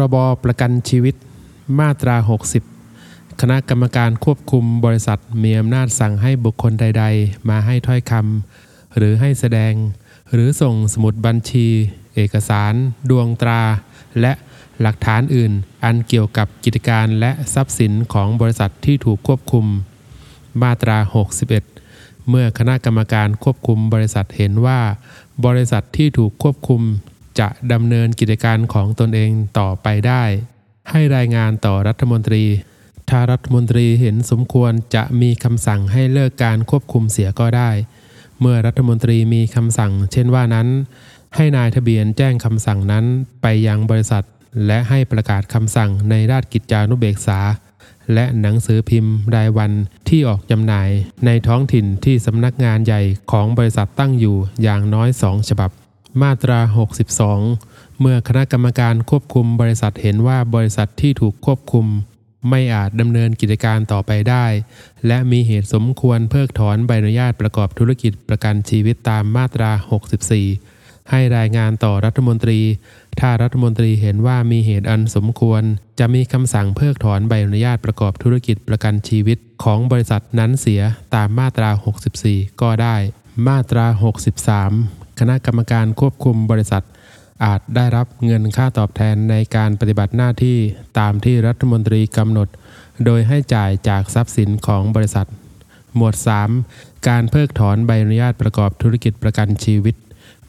รบประกันชีวิต มาตรา 60 คณะกรรมการควบคุมบริษัทมีอำนาจสั่งให้บุคคลใด ๆ มาให้ถ้อยคำหรือให้แสดง หรือส่งสมุดบัญชี เอกสาร ดวงตรา และหลักฐานอื่น อันเกี่ยวกับกิจการและทรัพย์สินของบริษัทที่ถูกควบคุม มาตรา 61 เมื่อคณะกรรมการควบคุมบริษัทเห็นว่า บริษัทที่ถูกควบคุม จะดำเนินกิจการของตนเองต่อไปได้ ให้รายงานต่อรัฐมนตรี ถ้ารัฐมนตรีเห็นสมควรจะมีคำสั่งให้เลิกการควบคุมเสียก็ได้ เมื่อรัฐมนตรีมีคำสั่ง เช่นว่านั้น ให้นายทะเบียนแจ้งคำสั่งนั้นไปยังบริษัท และให้ประกาศคำสั่งในราชกิจจานุเบกษา และหนังสือพิมพ์รายวันที่ออกจำหน่าย ในท้องถิ่นที่สำนักงานใหญ่ของบริษัทตั้งอยู่อย่างน้อยสองฉบับ มาตรา 62 เมื่อคณะกรรมการควบคุมบริษัทเห็นว่าบริษัทที่ถูกควบคุม ไม่อาจดำเนินกิจการต่อไปได้ และมีเหตุสมควรเพิกถอนใบอนุญาตประกอบธุรกิจประกันชีวิตตามมาตรา 64 ให้รายงานต่อรัฐมนตรี ถ้ารัฐมนตรีเห็นว่ามีเหตุอันสมควร จะมีคำสั่งเพิกถอนใบอนุญาตประกอบธุรกิจประกันชีวิตของบริษัทนั้นเสียตามมาตรา 64 ก็ได้ มาตรา 63 คณะกรรมการควบคุมบริษัท อาจได้รับเงินค่าตอบแทนในการปฏิบัติหน้าที่ตามที่รัฐมนตรีกำหนด โดยให้จ่ายจากทรัพย์สินของบริษัท หมวด 3 การเพิกถอนใบอนุญาตประกอบธุรกิจประกันชีวิต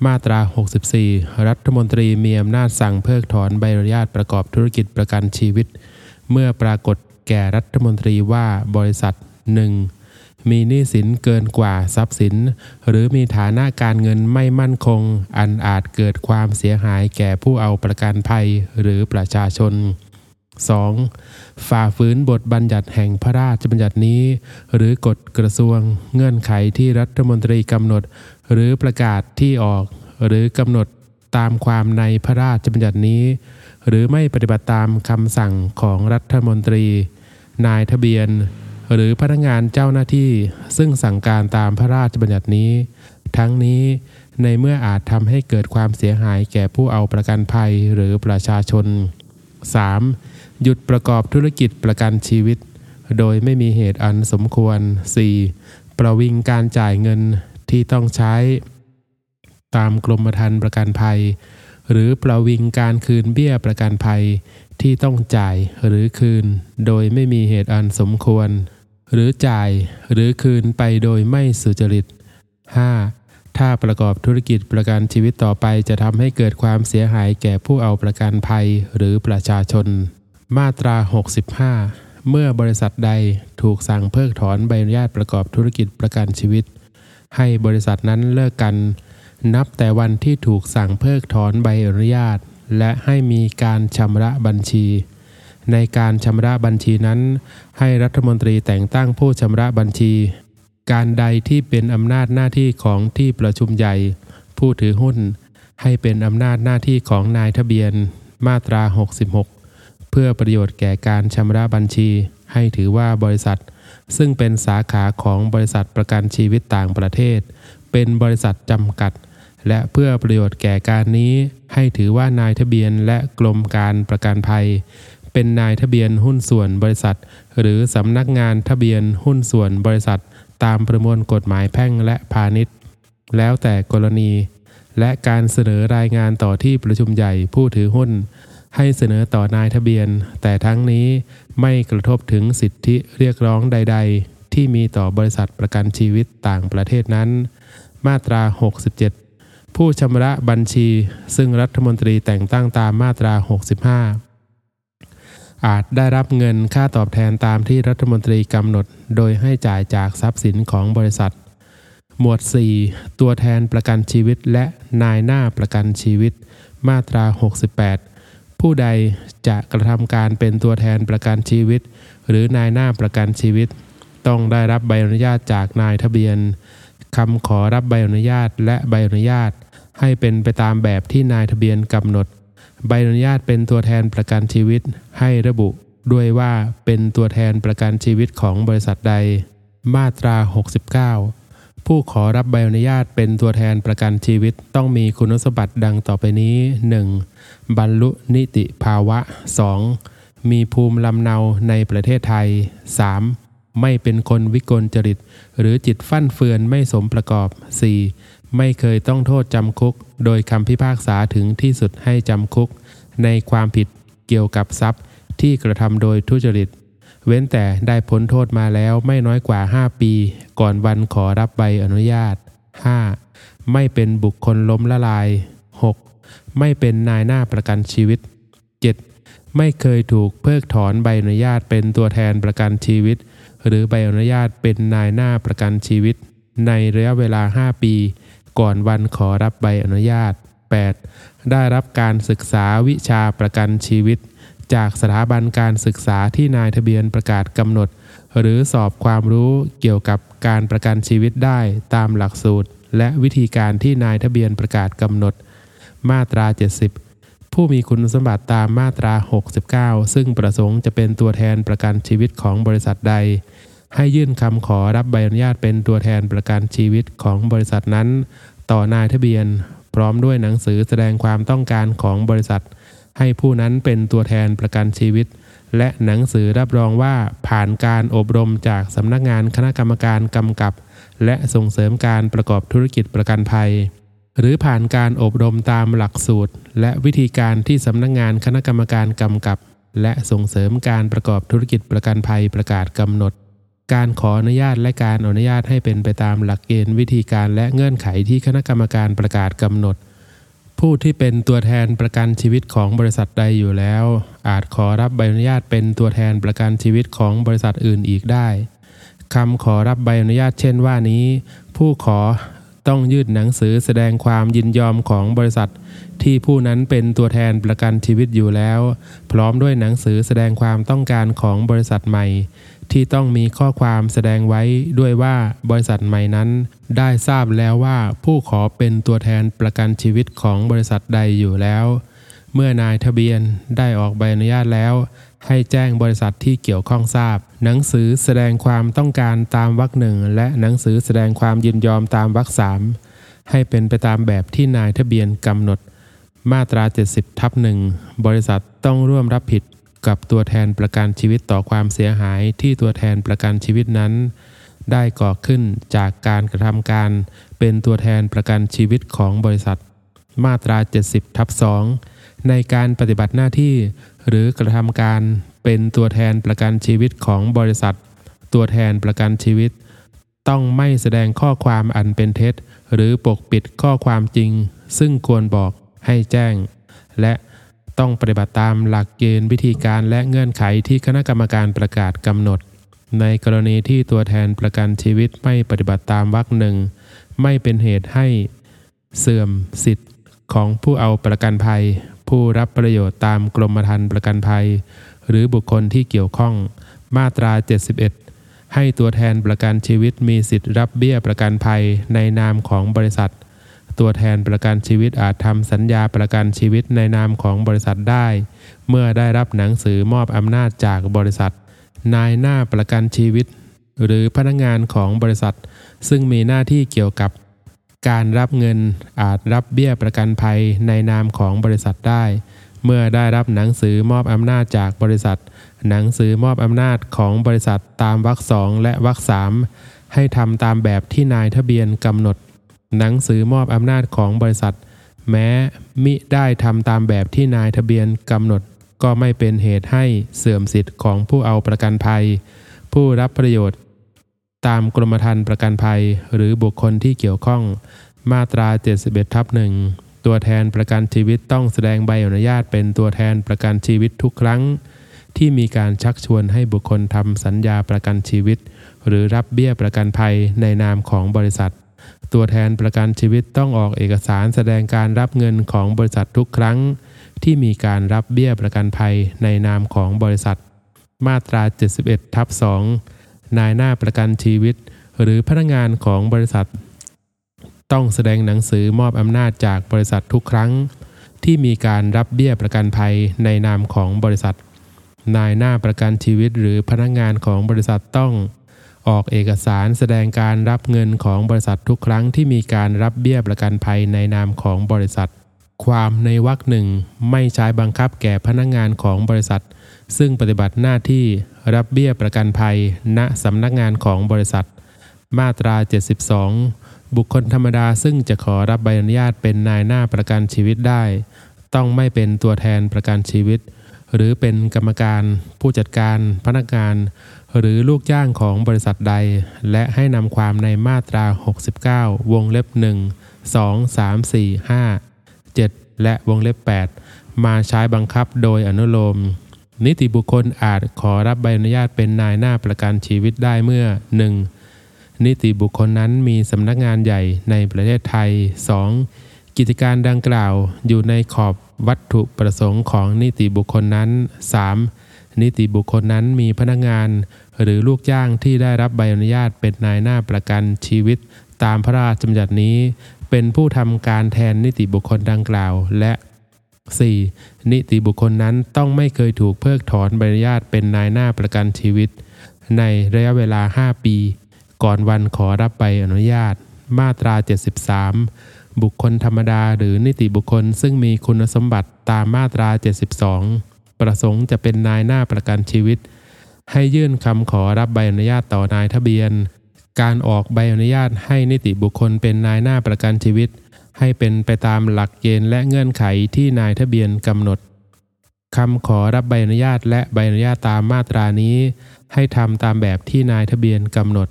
มาตรา 64 รัฐมนตรีมีอำนาจสั่งเพิกถอนใบอนุญาตประกอบธุรกิจประกันชีวิต เมื่อปรากฏแก่รัฐมนตรีว่าบริษัท 1. มีหนี้สินเกินกว่าทรัพย์สิน หรือมีฐานะการเงินไม่มั่นคง อันอาจเกิดความเสียหายแก่ผู้เอาประกันภัยหรือประชาชน 2. ฝ่าฝืนบทบัญญัติแห่งพระราชบัญญัตินี้ หรือกฎกระทรวง เงื่อนไขที่รัฐมนตรีกำหนด หรือประกาศที่ออก หรือกำหนดตามความในพระราชบัญญัตินี้ หรือไม่ปฏิบัติตามคำสั่งของรัฐมนตรี นายทะเบียน หรือพนักงานเจ้าหน้าที่ ซึ่งสั่งการตามพระราชบัญญัตินี้ ทั้งนี้ในเมื่ออาจทำให้เกิดความเสียหายแก่ผู้เอาประกันภัยหรือประชาชน 3. หยุดประกอบธุรกิจประกันชีวิต โดยไม่มีเหตุอันสมควร 4. ประวิงการจ่ายเงินที่ต้องใช้ ตามกรมธรรม์ประกันภัย หรือประวิงการคืนเบี้ยประกันภัยที่ต้องจ่ายหรือคืน โดยไม่มีเหตุอันสมควร หรือจ่ายหรือคืนไปโดยไม่สุจริต 5. ถ้าประกอบธุรกิจประกันชีวิตต่อไปจะทำให้เกิดความเสียหายแก่ผู้เอาประกันภัยหรือประชาชน มาตรา 65 เมื่อบริษัทใดถูกสั่งเพิกถอนใบอนุญาตประกอบธุรกิจประกันชีวิต ให้บริษัทนั้นเลิกกัน นับแต่วันที่ถูกสั่งเพิกถอนใบอนุญาต และให้มีการชำระบัญชี ในการชำระบัญชีนั้น ให้รัฐมนตรีแต่งตั้งผู้ชำระบัญชี การใดที่เป็นอำนาจหน้าที่ของที่ประชุมใหญ่ ผู้ถือหุ้น ให้เป็นอำนาจหน้าที่ของนายทะเบียน มาตรา 66 เพื่อประโยชน์แก่การชำระบัญชี ให้ถือว่าบริษัท ซึ่งเป็นสาขาของบริษัทประกันชีวิตต่างประเทศ เป็นบริษัทจำกัดและเพื่อประโยชน์แก่การนี้ให้ถือว่านายทะเบียนและกรมการประกันภัย เป็นนายทะเบียนหุ้นส่วนบริษัท หรือสำนักงานทะเบียนหุ้นส่วนบริษัท ตามประมวลกฎหมายแพ่งและพาณิชย์ แล้วแต่กรณี และการเสนอรายงานต่อที่ประชุมใหญ่ผู้ถือหุ้น ให้เสนอต่อนายทะเบียน แต่ทั้งนี้ไม่กระทบถึงสิทธิเรียกร้องใด ๆ ที่มีต่อบริษัทประกันชีวิตต่างประเทศนั้น มาตรา 67 ผู้ชำระบัญชี ซึ่งรัฐมนตรีแต่งตั้งตามมาตรา 65 อาจได้รับเงินค่าตอบแทนตามที่รัฐมนตรีกำหนด โดยให้จ่ายจากทรัพย์สินของบริษัท หมวด 4 ตัวแทนประกันชีวิตและนายหน้าประกันชีวิต มาตรา 68 ผู้ใดจะกระทำการเป็นตัวแทนประกันชีวิต หรือนายหน้าประกันชีวิต ต้องได้รับใบอนุญาตจากนายทะเบียนคำขอรับใบอนุญาตและใบอนุญาต ให้เป็นไปตามแบบที่นายทะเบียนกำหนด ใบอนุญาตเป็นตัวแทนประกันชีวิตให้ระบุ ด้วยว่าเป็นตัวแทนประกันชีวิตของบริษัทใด มาตรา 69 ผู้ขอรับใบอนุญาตเป็นตัวแทนประกันชีวิตต้องมีคุณสมบัติดังต่อไปนี้ 1. บรรลุนิติภาวะ 2. มีภูมิลำเนาในประเทศไทย 3. ไม่เป็นคนวิกลจริต หรือจิตฟั่นเฟือนไม่สมประกอบ 4. ไม่เคยต้องโทษจำคุก โดยคำพิพากษาถึงที่สุดให้จำคุก ในความผิดเกี่ยวกับทรัพย์ที่กระทำโดยทุจริต เว้นแต่ได้พ้นโทษมาแล้วไม่น้อยกว่า 5 ปี ก่อนวันขอรับใบอนุญาต 5. ไม่เป็นบุคคลล้มละลาย 6. ไม่เป็นนายหน้าประกันชีวิต 7. ไม่เคยถูกเพิกถอนใบอนุญาตเป็นตัวแทนประกันชีวิต หรือใบอนุญาตเป็นนายหน้าประกันชีวิต ในระยะเวลา 5 ปี ก่อนวันขอรับใบอนุญาต 8. ได้รับการศึกษาวิชาประกันชีวิต จากสถาบันการศึกษาที่นายทะเบียนประกาศกำหนด หรือสอบความรู้เกี่ยวกับการประกันชีวิตได้ตามหลักสูตร และวิธีการที่นายทะเบียนประกาศกำหนด มาตรา 70 ผู้มีคุณสมบัติตามมาตรา 69 ซึ่งประสงค์จะเป็นตัวแทนประกันชีวิตของบริษัทใด ให้ยื่นคำขอรับใบอนุญาตเป็นตัวแทนประกันชีวิตของบริษัทนั้น ต่อนายทะเบียน พร้อมด้วยหนังสือแสดงความต้องการของบริษัท ให้ผู้นั้นเป็นตัวแทนประกันชีวิต และหนังสือรับรองว่าผ่านการอบรมจากสำนักงานคณะกรรมการกำกับ และส่งเสริมการประกอบธุรกิจประกันภัย หรือผ่านการอบรมตามหลักสูตร และวิธีการที่สำนักงานคณะกรรมการกำกับ และส่งเสริมการประกอบธุรกิจประกันภัยประกาศกำหนด การขออนุญาตและการอนุญาตให้เป็นไปตามหลักเกณฑ์วิธีการและเงื่อนไขที่คณะกรรมการประกาศกำหนด ผู้ที่เป็นตัวแทนประกันชีวิตของบริษัทใดอยู่แล้ว อาจขอรับใบอนุญาตเป็นตัวแทนประกันชีวิตของบริษัทอื่นอีกได้คำขอรับใบอนุญาตเช่นว่านี้ ผู้ขอต้องยื่นหนังสือแสดงความยินยอมของบริษัท ที่ผู้นั้นเป็นตัวแทนประกันชีวิตอยู่แล้ว พร้อมด้วยหนังสือแสดงความต้องการของบริษัทใหม่ ที่ต้องมีข้อความแสดงไว้ด้วยว่าบริษัทใหม่นั้น ได้ทราบแล้วว่าผู้ขอเป็นตัวแทนประกันชีวิตของบริษัทใดอยู่แล้ว เมื่อนายทะเบียนได้ออกใบอนุญาตแล้ว ให้แจ้งบริษัทที่เกี่ยวข้องทราบ หนังสือแสดงความต้องการตามวรรคหนึ่งและหนังสือแสดงความยินยอมตามวรรคสามให้เป็นไปตามแบบที่นายทะเบียนกำหนด มาตรา 70ทับหนึ่งบริษัทต้องร่วมรับผิด กับตัวแทนประกันชีวิตต่อความเสียหายที่ตัวแทนประกันชีวิตนั้น ได้ก่อขึ้นจากการกระทำการ เป็นตัวแทนประกันชีวิตของบริษัท มาตรา 70ทับ2ในการปฏิบัติหน้าที่ หรือกระทำการเป็นตัวแทนประกันชีวิตของบริษัท ตัวแทนประกันชีวิต ต้องไม่แสดงข้อความอันเป็นเท็จ หรือปกปิดข้อความจริง ซึ่งควรบอกให้แจ้ง และ ต้องปฏิบัติตามหลักเกณฑ์วิธีการและเงื่อนไขที่คณะกรรมการประกาศกำหนด ในกรณีที่ตัวแทนประกันชีวิตไม่ปฏิบัติตามวรรคหนึ่งไม่เป็นเหตุให้เสื่อมสิทธิ์ของผู้เอาประกันภัย ผู้รับประโยชน์ตามกรมธรรม์ประกันภัย หรือบุคคลที่เกี่ยวข้องมาตรา 71 ให้ตัวแทนประกันชีวิตมีสิทธิ์รับเบี้ยประกันภัยในนามของบริษัท ตัวแทนประกันชีวิตอาจทำสัญญาประกันชีวิตในนามของบริษัทได้ เมื่อได้รับหนังสือมอบอำนาจจากบริษัท นายหน้าประกันชีวิต หรือพนักงานของบริษัท ซึ่งมีหน้าที่เกี่ยวกับ การรับเงินอาจรับเบี้ยประกันภัยในนามของบริษัทได้ เมื่อได้รับหนังสือมอบอำนาจจากบริษัท หนังสือมอบอำนาจของบริษัทตามวรรคสองและวรรคสามให้ทำตามแบบที่นายทะเบียนกำหนด หนังสือมอบอำนาจของบริษัท แม้มิได้ทำตามแบบที่นายทะเบียนกำหนดก็ไม่เป็นเหตุให้เสื่อมสิทธิ์ของผู้เอาประกันภัย ผู้รับประโยชน์ ตามกรมธรรม์ประกันภัย หรือบุคคลที่เกี่ยวข้อง มาตรา 71ทับหนึ่งตัวแทนประกันชีวิตต้องแสดงใบอนุญาตเป็นตัวแทนประกันชีวิตทุกครั้ง ที่มีการชักชวนให้บุคคลทำสัญญาประกันชีวิต หรือรับเบี้ยประกันภัยในนามของบริษัท ตัวแทนประกันชีวิตต้องออกเอกสารแสดงการรับเงินของบริษัททุกครั้ง ที่มีการรับเบี้ยประกันภัยในนามของบริษัท มาตรา 71ทับ2นายหน้าประกันชีวิต หรือพนักงานของบริษัท ต้องแสดงหนังสือมอบอำนาจจากบริษัททุกครั้ง ที่มีการรับเบี้ยประกันภัยในนามของบริษัท นายหน้าประกันชีวิตหรือพนักงานของบริษัทต้อง ออกเอกสารแสดงการรับเงินของบริษัททุกครั้งที่มีการรับเบี้ยประกันภัยในนามของบริษัท ความในวรรคหนึ่งไม่ใช้บังคับแก่พนักงงานของบริษัท ซึ่งปฏิบัติหน้าที่รับเบี้ยประกันภัย ณสำนักงานของบริษัท มาตรา 72 บุคคลธรรมดาซึ่งจะขอรับใบอนุญาตเป็นนายหน้าประกันชีวิตได้ ต้องไม่เป็นตัวแทนประกันชีวิต หรือเป็นกรรมการ ผู้จัดการพนักงาน หรือลูกจ้างของบริษัทใด และให้นำความในมาตรา 69 วงเล็บ 1 2 3 4 5 7 และวงเล็บ 8 มาใช้บังคับโดยอนุโลม นิติบุคคลอาจขอรับใบอนุญาตเป็นนายหน้าประกันชีวิตได้เมื่อ 1. นิติบุคคลนั้นมีสำนักงานใหญ่ในประเทศไทย 2. กิจการดังกล่าวอยู่ในขอบวัตถุประสงค์ของนิติบุคคลนั้น 3. นิติบุคคลนั้นมีพนักงาน หรือลูกจ้างที่ได้รับใบอนุญาตเป็นนายหน้าประกันชีวิต ตามพระราชบัญญัตินี้ เป็นผู้ทำการแทนนิติบุคคลดังกล่าว และ 4. นิติบุคคลนั้นต้องไม่เคยถูกเพิกถอนใบอนุญาตเป็นนายหน้าประกันชีวิต ในระยะเวลา 5 ปี ก่อนวันขอรับใบอนุญาต มาตรา 73 บุคคลธรรมดาหรือนิติบุคคลซึ่งมีคุณสมบัติตามมาตรา 72 ประสงค์จะเป็นนายหน้าประกันชีวิต ให้ยื่นคำขอรับใบอนุญาตต่อนายทะเบียน การออกใบอนุญาตให้นิติบุคคลเป็นนายหน้าประกันชีวิต ให้เป็นไปตามหลักเกณฑ์และเงื่อนไขที่นายทะเบียนกำหนดคำขอรับใบอนุญาตและใบอนุญาตตามมาตรานี้ ให้ทำตามแบบที่นายทะเบียนกำหนด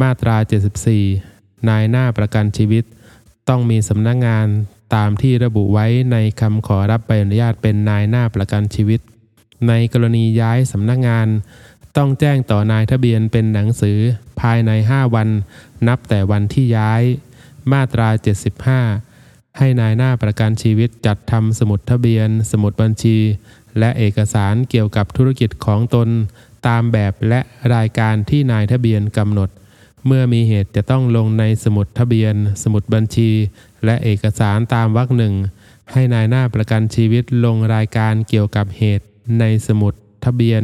มาตรา 74 นายหน้าประกันชีวิต ต้องมีสำนักงงาน ตามที่ระบุไว้ในคำขอรับใบอนุญาตเป็นนายหน้าประกันชีวิต ในกรณีย้ายสำนักงาน ต้องแจ้งต่อนายทะเบียนเป็นหนังสือภายใน 5 วัน นับแต่วันที่ย้าย มาตรา 75 ให้นายหน้าประกันชีวิตจัดทำสมุดทะเบียน สมุดบัญชี และเอกสารเกี่ยวกับธุรกิจของตน ตามแบบและรายการที่นายทะเบียนกำหนด เมื่อมีเหตุจะต้องลงในสมุดทะเบียน สมุดบัญชี และเอกสารตามวรรคหนึ่ง ให้นายหน้าประกันชีวิตลงรายการเกี่ยวกับเหตุ ในสมุดทะเบียน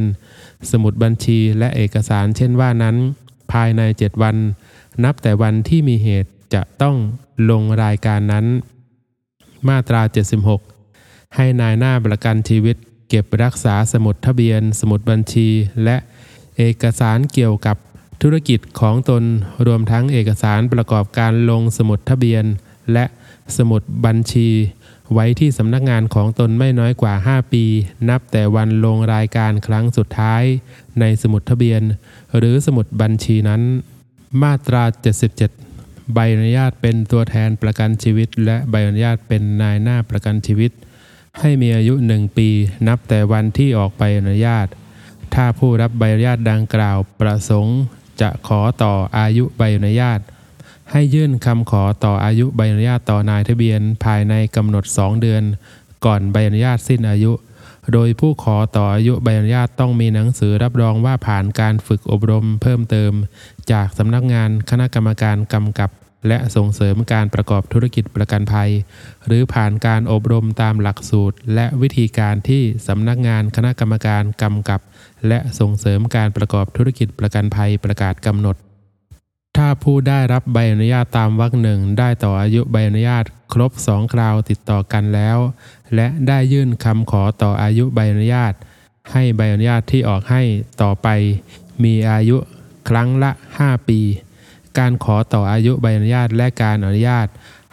สมุดบัญชีและเอกสารเช่นว่านั้น ภายใน 7 วัน นับแต่วันที่มีเหตุจะต้องลงรายการนั้น มาตรา 76 ให้นายหน้าประกันชีวิต เก็บรักษาสมุดทะเบียน สมุดบัญชี และเอกสารเกี่ยวกับ ธุรกิจของตนรวมทั้งเอกสารประกอบการลงสมุดทะเบียน และสมุดบัญชี ไว้ที่สำนักงานของตนไม่น้อยกว่า 5 ปี นับแต่วันลงรายการครั้งสุดท้าย ในสมุดทะเบียน หรือสมุดบัญชีนั้น มาตรา 77 ใบอนุญาตเป็นตัวแทนประกันชีวิต และใบอนุญาตเป็นนายหน้าประกันชีวิต ให้มีอายุ 1 ปี นับแต่วันที่ออกใบอนุญาต ถ้าผู้รับใบอนุญาตดังกล่าวประสงค์ จะขอต่ออายุใบอนุญาต ให้ยื่นคำขอต่ออายุใบอนุญาตต่อนายทะเบียนภายในกำหนด 2 เดือน ก่อนใบอนุญาตสิ้นอายุ โดยผู้ขอต่ออายุใบอนุญาตต้องมีหนังสือรับรองว่าผ่านการฝึกอบรมเพิ่มเติม จากสำนักงานคณะกรรมการกำกับและส่งเสริมการประกอบธุรกิจประกันภัย หรือผ่านการอบรมตามหลักสูตร และวิธีการที่สำนักงานคณะกรรมการกำกับ และส่งเสริมการประกอบธุรกิจประกันภัยประกาศกำหนด ถ้าผู้ได้รับใบอนุญาตตามวรรคหนึ่งได้ต่ออายุใบอนุญาตครบ2คราวติดต่อกันแล้ว และได้ยื่นคำขอต่ออายุใบอนุญาต ให้ใบอนุญาตที่ออกให้ต่อไป มีอายุครั้งละ 5 ปี การขอต่ออายุใบอนุญาตและการอนุญาต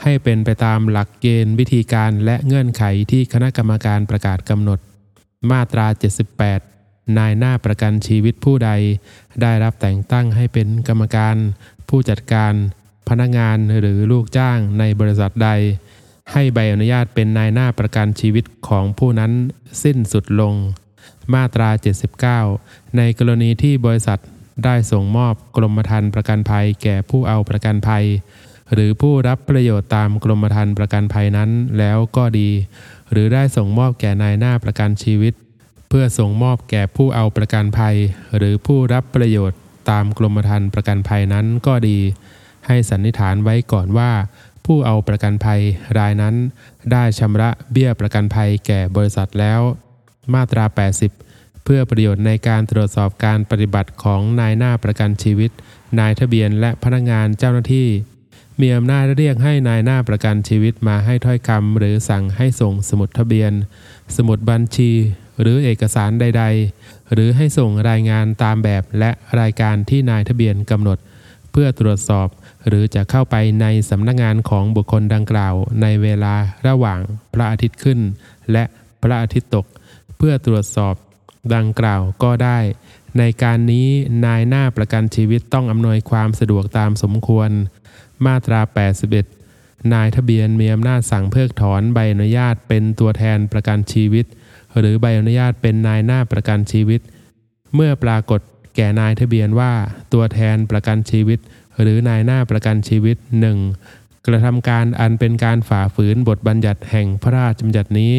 ให้เป็นไปตามหลักเกณฑ์วิธีการและเงื่อนไขที่คณะกรรมการประกาศกำหนด มาตรา 78 นายหน้าประกันชีวิตผู้ใด ได้รับแต่งตั้งให้เป็นกรรมการ ผู้จัดการ พนักงานหรือลูกจ้างในบริษัทใด ให้ใบอนุญาตเป็นนายหน้าประกันชีวิตของผู้นั้นสิ้นสุดลง มาตรา 79 ในกรณีที่บริษัทได้ส่งมอบกรมธรรม์ประกันภัยแก่ผู้เอาประกันภัย หรือผู้รับประโยชน์ตามกรมธรรม์ประกันภัยนั้นแล้วก็ดี หรือได้ส่งมอบแก่นายหน้าประกันชีวิต เพื่อส่งมอบแก่ผู้เอาประกันภัย หรือผู้รับประโยชน์ตามกรมธรรม์ประกันภัยนั้นก็ดี ให้สันนิษฐานไว้ก่อนว่า ผู้เอาประกันภัยรายนั้น ได้ชำระเบี้ยประกันภัยแก่บริษัทแล้ว มาตรา 80พื่อประโยชน์ในการตรวจสอบการปฏิบัติของนายหน้าประกันชีวิต นายทะเบียนและพนักงานเจ้าหน้าที่มีอำนาจเรียกให้นายหน้าประกันชีวิตมาให้ถ้อยคำหรือสั่งให้ส่งสมุดทะเบียน สมุดบัญชี หรือเอกสารใด ๆ หรือให้ส่งรายงานตามแบบและรายการที่นายทะเบียนกำหนด เพื่อตรวจสอบ หรือจะเข้าไปในสำนักงานของบุคคลดังกล่าว ในเวลาระหว่างพระอาทิตย์ขึ้น และพระอาทิตย์ตก เพื่อตรวจสอบดังกล่าวก็ได้ ในการนี้นายหน้าประกันชีวิตต้องอำนวยความสะดวกตามสมควร มาตรา 81นายทะเบียนมีอำนาจสั่งเพิกถอนใบอนุญาตเป็นตัวแทนประกันชีวิต หรือใบอนุญาตเป็นนายหน้าประกันชีวิต เมื่อปรากฏแก่นายทะเบียนว่า ตัวแทนประกันชีวิต หรือนายหน้าประกันชีวิต 1. กระทำการอันเป็นการฝ่าฝืนบทบัญญัติแห่งพระราชบัญญัตินี้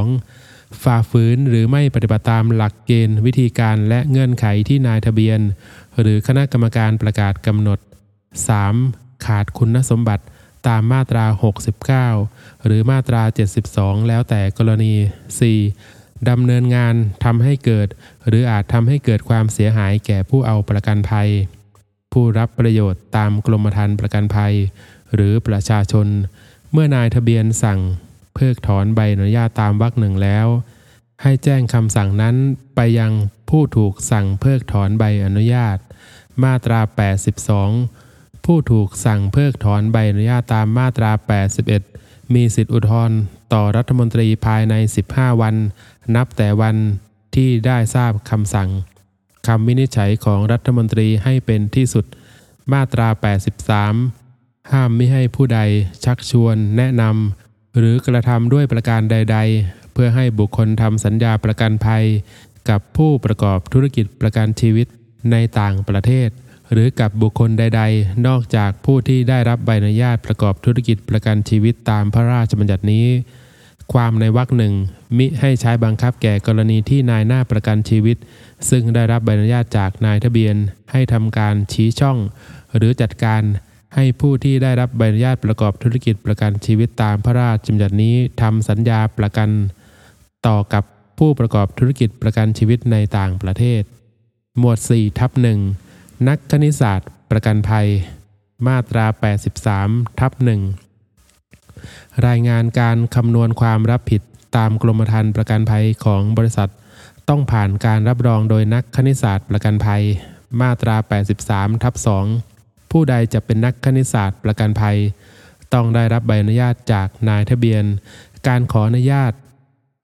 2. ฝ่าฝืนหรือไม่ปฏิบัติตามหลักเกณฑ์ วิธีการและเงื่อนไขที่นายทะเบียน หรือคณะกรรมการประกาศกำหนด 3. ขาดคุณสมบัติ ตามมาตรา 69 หรือมาตรา 72 แล้วแต่กรณี 4. ดำเนินงานทำให้เกิด หรืออาจทำให้เกิดความเสียหายแก่ผู้เอาประกันภัย ผู้รับประโยชน์ตามกรมธรรม์ประกันภัย หรือประชาชน เมื่อนายทะเบียนสั่ง เพิกถอนใบอนุญาตตามวรรคหนึ่งแล้ว ให้แจ้งคำสั่งนั้นไปยังผู้ถูกสั่งเพิกถอนใบอนุญาต มาตรา 82 ผู้ถูกสั่งเพิกถอนใบอนุญาตตามมาตรา 81 มีสิทธิอุทธรณ์ต่อรัฐมนตรีภายใน 15 วัน นับแต่วันที่ได้ทราบคำสั่งคำวินิจฉัยของรัฐมนตรีให้เป็นที่สุด มาตรา 83 ห้ามไม่ให้ผู้ใดชักชวน แนะนำหรือกระทำด้วยประการใด ๆ เพื่อให้บุคคลทำสัญญาประกันภัย กับผู้ประกอบธุรกิจประกันชีวิตในต่างประเทศ หรือกับบุคคลใด ๆ นอกจากผู้ที่ได้รับใบอนุญาตประกอบธุรกิจประกันชีวิตตามพระราชบัญญัตินี้ ความในวรรคหนึ่งมิให้ใช้บังคับแก่กรณีที่นายหน้าประกันชีวิต ซึ่งได้รับใบอนุญาตจากนายทะเบียน ให้ทำการชี้ช่อง หรือจัดการให้ผู้ที่ได้รับใบอนุญาตประกอบธุรกิจประกันชีวิตตามพระราชบัญญัตินี้ทำสัญญาประกัน ต่อกับผู้ประกอบธุรกิจประกันชีวิตในต่างประเทศ หมวด4ทับหนึ่ง นักคณิตศาสตร์ ประกันภัย มาตรา 83 ทับหนึ่งรายงานการคำนวณความรับผิดตามกรมธรรม์ประกันภัยของบริษัท ต้องผ่านการรับรองโดยนักคณิตศาสตร์ ประกันภัย มาตรา 83ทับ2ผู้ใดจะเป็นนักคณิตศาสตร์ ประกันภัย ต้องได้รับใบอนุญาตจากนายทะเบียน การขออนุญาต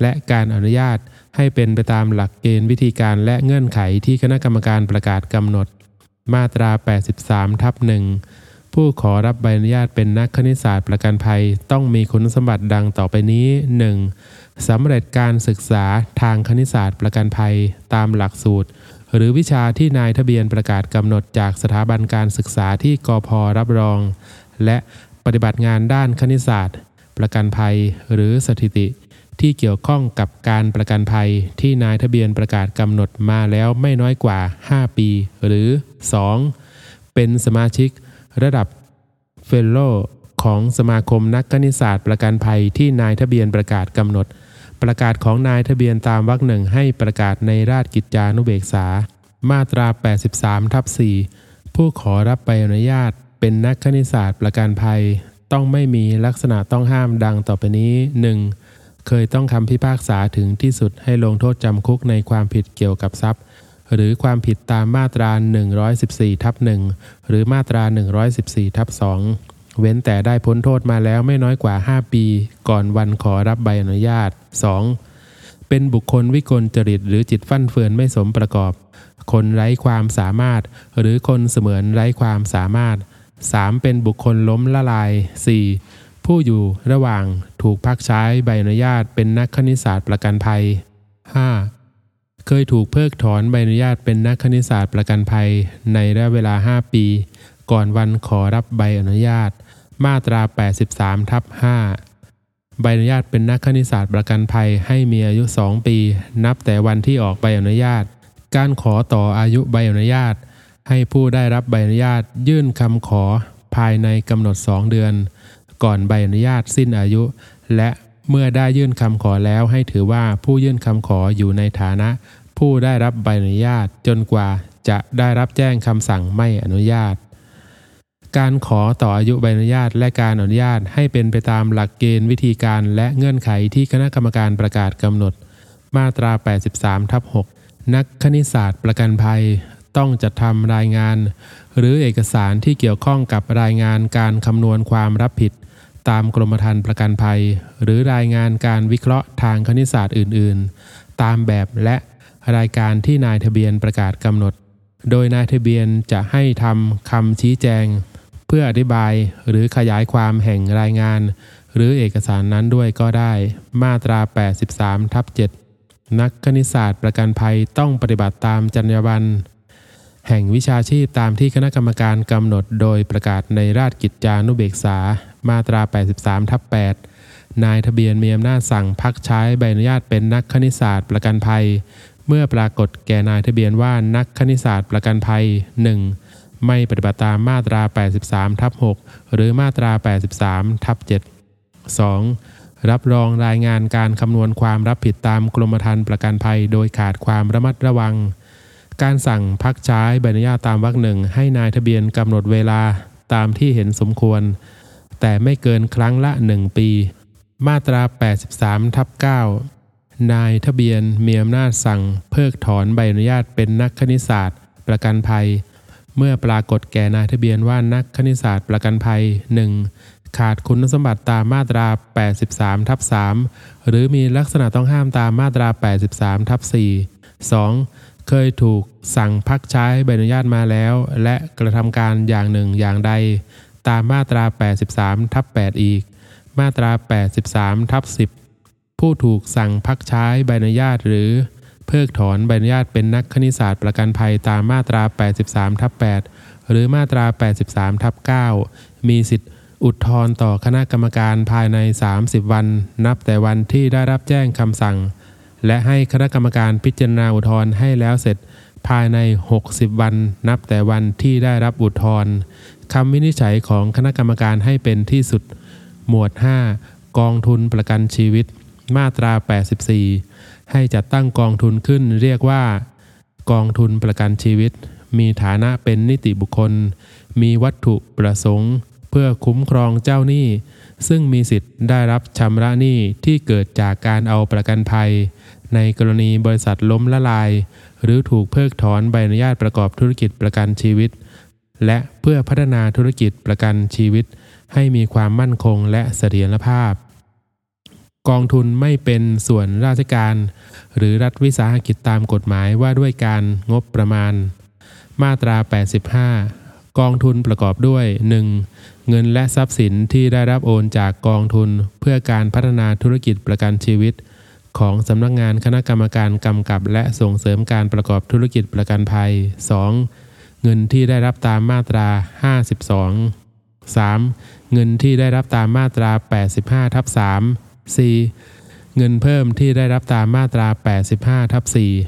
และการอนุญาตให้เป็นไปตามหลักเกณฑ์วิธีการและเงื่อนไขที่คณะกรรมการประกาศกำหนด มาตรา 83 ทับหนึ่งผู้ขอรับใบอนุญาตเป็นนักคณิตศาสตร์ประกันภัย ต้องมีคุณสมบัติดังต่อไปนี้ 1. สำเร็จการศึกษาทางคณิตศาสตร์ประกันภัยตามหลักสูตร หรือวิชาที่นายทะเบียนประกาศกำหนดจากสถาบันการศึกษาที่กพรับรอง และปฏิบัติงานด้านคณิตศาสตร์ ประกันภัย หรือสถิติ ที่เกี่ยวข้องกับการประกันภัยที่นายทะเบียนประกาศกำหนดมาแล้วไม่น้อยกว่า 5 ปี หรือ 2. เป็นสมาชิกระดับเฟลโลของสมาคมนักคณิตศาสตร์ประกันภัยที่นายทะเบียนประกาศกำหนด ประกาศของนายทะเบียนตามวรรคหนึ่งให้ประกาศในราชกิจจานุเบกษา มาตรา 83ทับ4ผู้ขอรับใบอนุญาต เป็นนักคณิตศาสตร์ประกันภัย ต้องไม่มีลักษณะต้องห้ามดังต่อไปนี้ 1. เคยต้องคำพิพากษาถึงที่สุดให้ลงโทษจำคุกในความผิดเกี่ยวกับทรัพย์ หรือความผิดตามมาตรา 114ทับ1หรือมาตรา 114ทับ2เว้นแต่ได้พ้นโทษมาแล้วไม่น้อยกว่า 5 ปี ก่อนวันขอรับใบอนุญาต 2. เป็นบุคคลวิกลจริตหรือจิตฟั่นเฟือนไม่สมประกอบ คนไร้ความสามารถ หรือคนเสมือนไร้ความสามารถ 3. เป็นบุคคลล้มละลาย 4. ผู้อยู่ระหว่างถูกพักใช้ใบอนุญาตเป็นนักคณิตศาสตร์ประกันภัย 5. เคยถูกเพิกถอนใบอนุญาตเป็นนักคณิตศาสตร์ประกันภัย ในระยะเวลา 5 ปี ก่อนวันขอรับใบอนุญาต มาตรา 83ทับ5ใบอนุญาตเป็นนักคณิตศาสตร์ประกันภัยให้มีอายุ 2 ปี นับแต่วันที่ออกใบอนุญาต การขอต่ออายุใบอนุญาต ให้ผู้ได้รับใบอนุญาตยื่นคำขอภายในกำหนด 2 เดือน ก่อนใบอนุญาตสิ้นอายุ และเมื่อได้ยื่นคำขอแล้วให้ถือว่าผู้ยื่นคำขออยู่ในฐานะ ผู้ได้รับใบอนุญาตจนกว่าจะได้รับแจ้งคำสั่งไม่อนุญาต การขอต่ออายุใบอนุญาตและการอนุญาตให้เป็นไปตามหลักเกณฑ์วิธีการและเงื่อนไขที่คณะกรรมการประกาศกำหนด มาตรา 83ทับ6นักคณิตศาสตร์ประกันภัย ต้องจัดทำรายงาน หรือเอกสารที่เกี่ยวข้องกับรายงานการคำนวณความรับผิด ตามกรมธรรม์ประกันภัย หรือรายงานการวิเคราะห์ทางคณิตศาสตร์อื่น ๆ ตามแบบและรายการที่นายทะเบียนประกาศกำหนด โดยนายทะเบียนจะให้ทำคำชี้แจง เพื่ออธิบายหรือขยายความแห่งรายงาน หรือเอกสารนั้นด้วยก็ได้ มาตรา 83ทับ7นักคณิตศาสตร์ประกันภัยต้องปฏิบัติตามจรรยาบรรณแห่งวิชาชีพตามที่คณะกรรมการกำหนดโดยประกาศในราชกิจจานุเบกษา มาตรา 83ทับ8นายทะเบียนมีอำนาจสั่งพักใช้ใบอนุญาตเป็นนักคณิตศาสตร์ประกันภัย เมื่อปรากฏแก่นายทะเบียนว่านักคณิตศาสตร์ประกันภัย 1. ไม่ปฏิบัติตามมาตรา 83ทับ6หรือมาตรา 83ทับ7 2. รับรองรายงานการคำนวณความรับผิดตามกรมธรรม์ประกันภัย โดยขาดความระมัดระวัง การสั่งพักใช้ใบอนุญาตตามวรรคหนึ่งให้นายทะเบียนกำหนดเวลาตามที่เห็นสมควร แต่ไม่เกินครั้งละ1ปี มาตรา 83ทับ9นายทะเบียนมีอำนาจสั่ง เพิกถอนใบอนุญาตเป็นนักคณิตศาสตร์ ประกันภัย เมื่อปรากฏแก่นายทะเบียนว่านักคณิตศาสตร์ประกันภัย 1. ขาดคุณสมบัติตามมาตรา 83ทับ3หรือมีลักษณะต้องห้ามตามมาตรา 83ทับ4 2. เคยถูกสั่งพักใช้ใบอนุญาตมาแล้ว และกระทำการอย่างหนึ่งอย่างใด ตามมาตรา 83ทับ8อีก มาตรา 83ทับ10 ผู้ถูกสั่งพักใช้ใบอนุญาตหรือ เพิกถอนใบอนุญาตเป็นนักคณิตศาสตร์ประกันภัยตามมาตรา 83ทับ8หรือมาตรา 83ทับ9มีสิทธิอุทธรณ์ต่อคณะกรรมการภายใน 30 วัน นับแต่วันที่ได้รับแจ้งคำสั่ง และให้คณะกรรมการพิจารณาอุทธรณ์ให้แล้วเสร็จภายใน 60 วัน นับแต่วันที่ได้รับอุทธรณ์ คำวินิจฉัยของคณะกรรมการให้เป็นที่สุด หมวด 5 กองทุนประกันชีวิต มาตรา 84 ให้จัดตั้งกองทุนขึ้นเรียกว่า กองทุนประกันชีวิต มีฐานะเป็นนิติบุคคล มีวัตถุประสงค์ เพื่อคุ้มครองเจ้าหนี้ ซึ่งมีสิทธิ์ได้รับชำระหนี้ที่เกิดจากการเอาประกันภัย ในกรณีบริษัทล้มละลาย หรือถูกเพิกถอนใบอนุญาตประกอบธุรกิจประกันชีวิต และเพื่อพัฒนาธุรกิจประกันชีวิต ให้มีความมั่นคงและเสถียรภาพ กองทุนไม่เป็นส่วนราชการ หรือรัฐวิสาหกิจตามกฎหมายว่าด้วยการงบประมาณ มาตรา 85 กองทุนประกอบด้วย 1. เงินและทรัพย์สินที่ได้รับโอนจากกองทุนเพื่อการพัฒนาธุรกิจประกันชีวิต ของสำนักงงานคณะกรรมการกำกับและส่งเสริมการประกอบธุรกิจประกันภัย 2. เงินที่ได้รับตามมาตรา 52 3. เงินที่ได้รับตามมาตรา 85ทับ3 4. เงินเพิ่มที่ได้รับตามมาตรา 85ทับ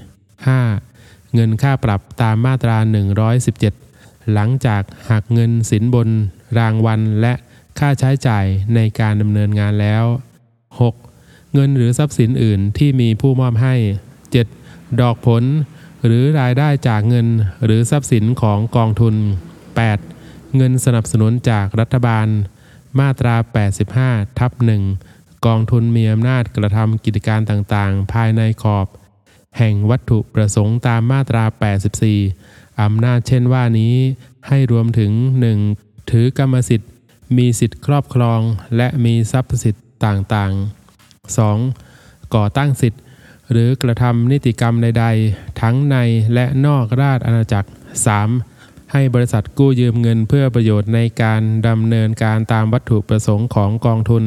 4 5. เงินค่าปรับตามมาตรา 117 หลังจากหักเงินสินบน รางวัลและค่าใช้จ่ายในการดำเนินงานแล้ว 6. เงินหรือทรัพย์สินอื่นที่มีผู้มอบให้ 7. ดอกผล หรือรายได้จากเงินหรือทรัพย์สินของกองทุน 8. เงินสนับสนุนจากรัฐบาล มาตรา 85ทับ1กองทุนมีอำนาจกระทำกิจการต่างๆ ภายในขอบ แห่งวัตถุประสงค์ตามมาตรา 84 อำนาจเช่นว่านี้ให้รวมถึง 1. ถือกรรมสิทธิ์ มีสิทธิ์ครอบครอง และมีทรัพย์สิทธิ์ต่างๆ 2. ก่อตั้งสิทธิ์ หรือกระทำนิติกรรมใดๆ ทั้งในและนอกราชอาณาจักร 3. ให้บริษัทกู้ยืมเงินเพื่อประโยชน์ในการดำเนินการตามวัตถุประสงค์ของกองทุน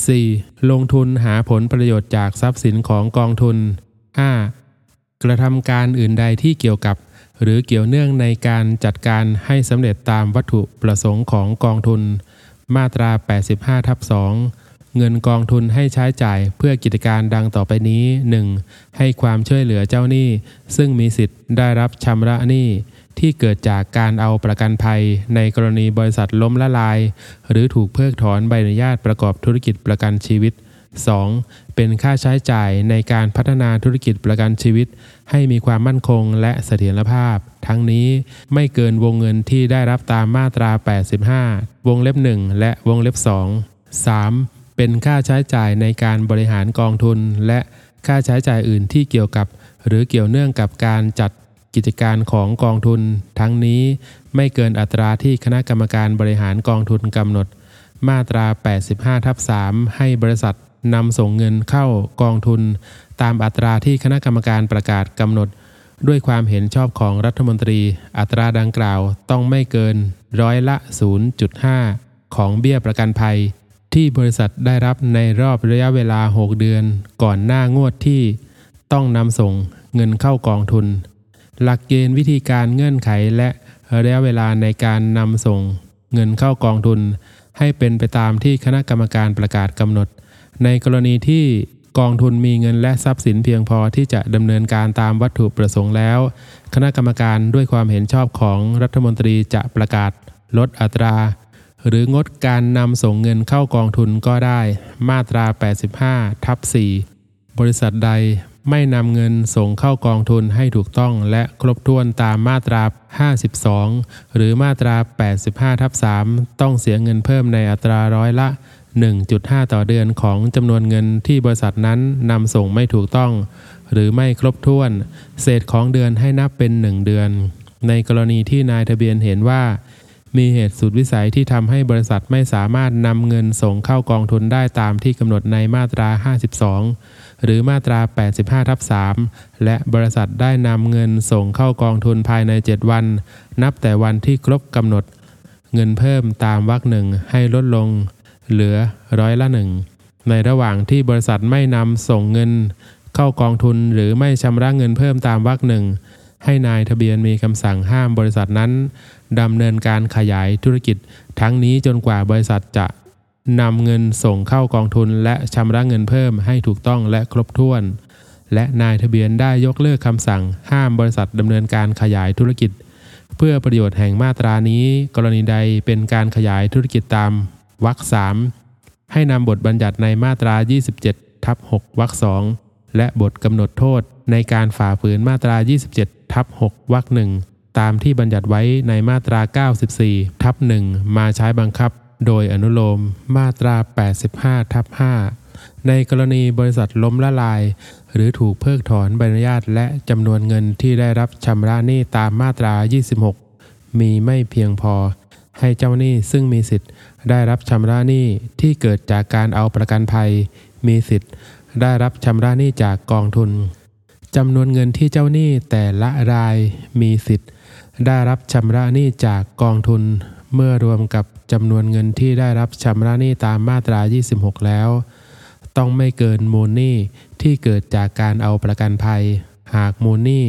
4. ลงทุนหาผลประโยชน์จากทรัพย์สินของกองทุน 5. กระทำการอื่นใดที่เกี่ยวกับ หรือเกี่ยวเนื่องในการจัดการให้สำเร็จตามวัตถุประสงค์ของกองทุน มาตรา 85ทับ2 เงินกองทุนให้ใช้จ่ายเพื่อกิจการดังต่อไปนี้ 1. ให้ความช่วยเหลือเจ้าหนี้ ซึ่งมีสิทธิ์ได้รับชำระหนี้ ที่เกิดจากการเอาประกันภัย ในกรณีบริษัทล้มละลาย หรือถูกเพิกถอนใบอนุญาตประกอบธุรกิจประกันชีวิต 2. เป็นค่าใช้จ่ายในการพัฒนาธุรกิจประกันชีวิต ให้มีความมั่นคงและเสถียรภาพ ทั้งนี้ไม่เกินวงเงินที่ได้รับตามมาตรา 85 วงเล็บ 1 และวงเล็บ 2 3. เป็นค่าใช้จ่ายในการบริหารกองทุน และค่าใช้จ่ายอื่นที่เกี่ยวกับ หรือเกี่ยวเนื่องกับการจัดกิจการของกองทุน ทั้งนี้ไม่เกินอัตราที่คณะกรรมการบริหารกองทุนกำหนด มาตรา 85ทับ3ให้บริษัทนำส่งเงินเข้ากองทุน ตามอัตราที่คณะกรรมการประกาศกำหนด ด้วยความเห็นชอบของรัฐมนตรี อัตราดังกล่าวต้องไม่เกินร้อยละ 0.5 ของเบี้ยประกันภัย ที่บริษัทได้รับในรอบระยะเวลา 6 เดือน ก่อนหน้างวดที่ต้องนำส่งเงินเข้ากองทุน หลักเกณฑ์วิธีการเงื่อนไขและระยะเวลาในการนำส่ง เงินเข้ากองทุน ให้เป็นไปตามที่คณะกรรมการประกาศกำหนด ในกรณีที่กองทุนมีเงินและทรัพย์สินเพียงพอที่จะดำเนินการตามวัตถุประสงค์แล้ว คณะกรรมการด้วยความเห็นชอบของรัฐมนตรีจะประกาศลดอัตรา หรืองดการนำส่งเงินเข้ากองทุนก็ได้ มาตรา 85 ทับ 4 บริษัทใดไม่นำเงินส่งเข้ากองทุนให้ถูกต้องและครบถ้วนตามมาตรา 52 หรือมาตรา 85 ทับ 3 ต้องเสียเงินเพิ่มในอัตราร้อยละ 1.5 ต่อเดือนของจำนวนเงินที่บริษัทนั้นนำส่งไม่ถูกต้อง หรือไม่ครบถ้วน เศษของเดือนให้นับเป็น 1 เดือน ในกรณีที่นายทะเบียนเห็นว่า มีเหตุสุดวิสัยที่ทำให้บริษัทไม่สามารถนำเงินส่งเข้ากองทุนได้ตามที่กำหนดในมาตรา 52 หรือมาตรา 85 ทับ 3 และบริษัทได้นำเงินส่งเข้ากองทุนภายใน 7 วัน นับแต่วันที่ครบกำหนด เงินเพิ่มตามวรรคหนึ่งให้ลดลง เหลือร้อยละหนึ่งในระหว่างที่บริษัทไม่นำส่งเงิน เข้ากองทุนหรือไม่ชำระเงินเพิ่มตามวรรคหนึ่งให้นายทะเบียนมีคำสั่งห้ามบริษัทนั้น ดำเนินการขยายธุรกิจ ทั้งนี้จนกว่าบริษัทจะนำเงินส่งเข้ากองทุนและชำระเงินเพิ่มให้ถูกต้องและครบถ้วน และนายทะเบียนได้ยกเลิกคำสั่ง ห้ามบริษัทดำเนินการขยายธุรกิจ เพื่อประโยชน์แห่งมาตรานี้ กรณีใดเป็นการขยายธุรกิจตามวรรคสามให้นำบทบัญญัติในมาตรา 27 ทับ 6 วรรคสองและบทกำหนดโทษในการฝ่าฝืนมาตรา 27 ทับ 6 วรรคหนึ่ง ตามที่บัญญัติไว้ในมาตรา 94 ทับ 1 มาใช้บังคับ โดยอนุโลมมาตรา 85 ทับ 5 ในกรณีบริษัทล้มละลาย หรือถูกเพิกถอนใบอนุญาตและจำนวนเงินที่ได้รับชำระหนี้ตามมาตรา 26 มีไม่เพียงพอ ให้เจ้าหนี้ซึ่งมีสิทธิ์ได้รับชำระหนี้ที่เกิดจากการเอาประกันภัย มีสิทธิ์ได้รับชำระหนี้จากกองทุนจำนวนเงินที่เจ้าหนี้แต่ละรายมีสิทธิ์ ได้รับชำระหนี้จากกองทุน เมื่อรวมกับจำนวนเงินที่ได้รับชำระหนี้ตามมาตรา 26 แล้ว ต้องไม่เกินมูลหนี้ที่เกิดจากการเอาประกันภัย หากมูลหนี้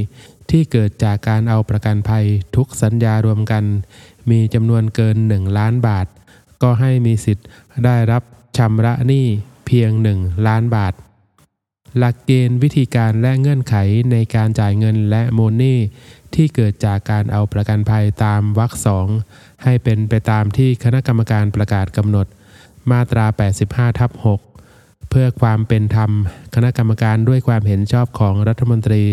ที่เกิดจากการเอาประกันภัยทุกสัญญารวมกัน มีจำนวนเกิน 1 ล้านบาท ก็ให้มีสิทธิ์ได้รับชำระหนี้เพียง 1 ล้านบาท หลักเกณฑ์วิธีการและเงื่อนไขในการจ่ายเงินและมูลหนี้ ที่เกิดจากการเอาประกันภัยตามวรรคสองให้เป็นไปตามที่คณะกรรมการประกาศกำหนด มาตรา 85 ทับ 6 เพื่อความเป็นธรรม คณะกรรมการด้วยความเห็นชอบของรัฐมนตรี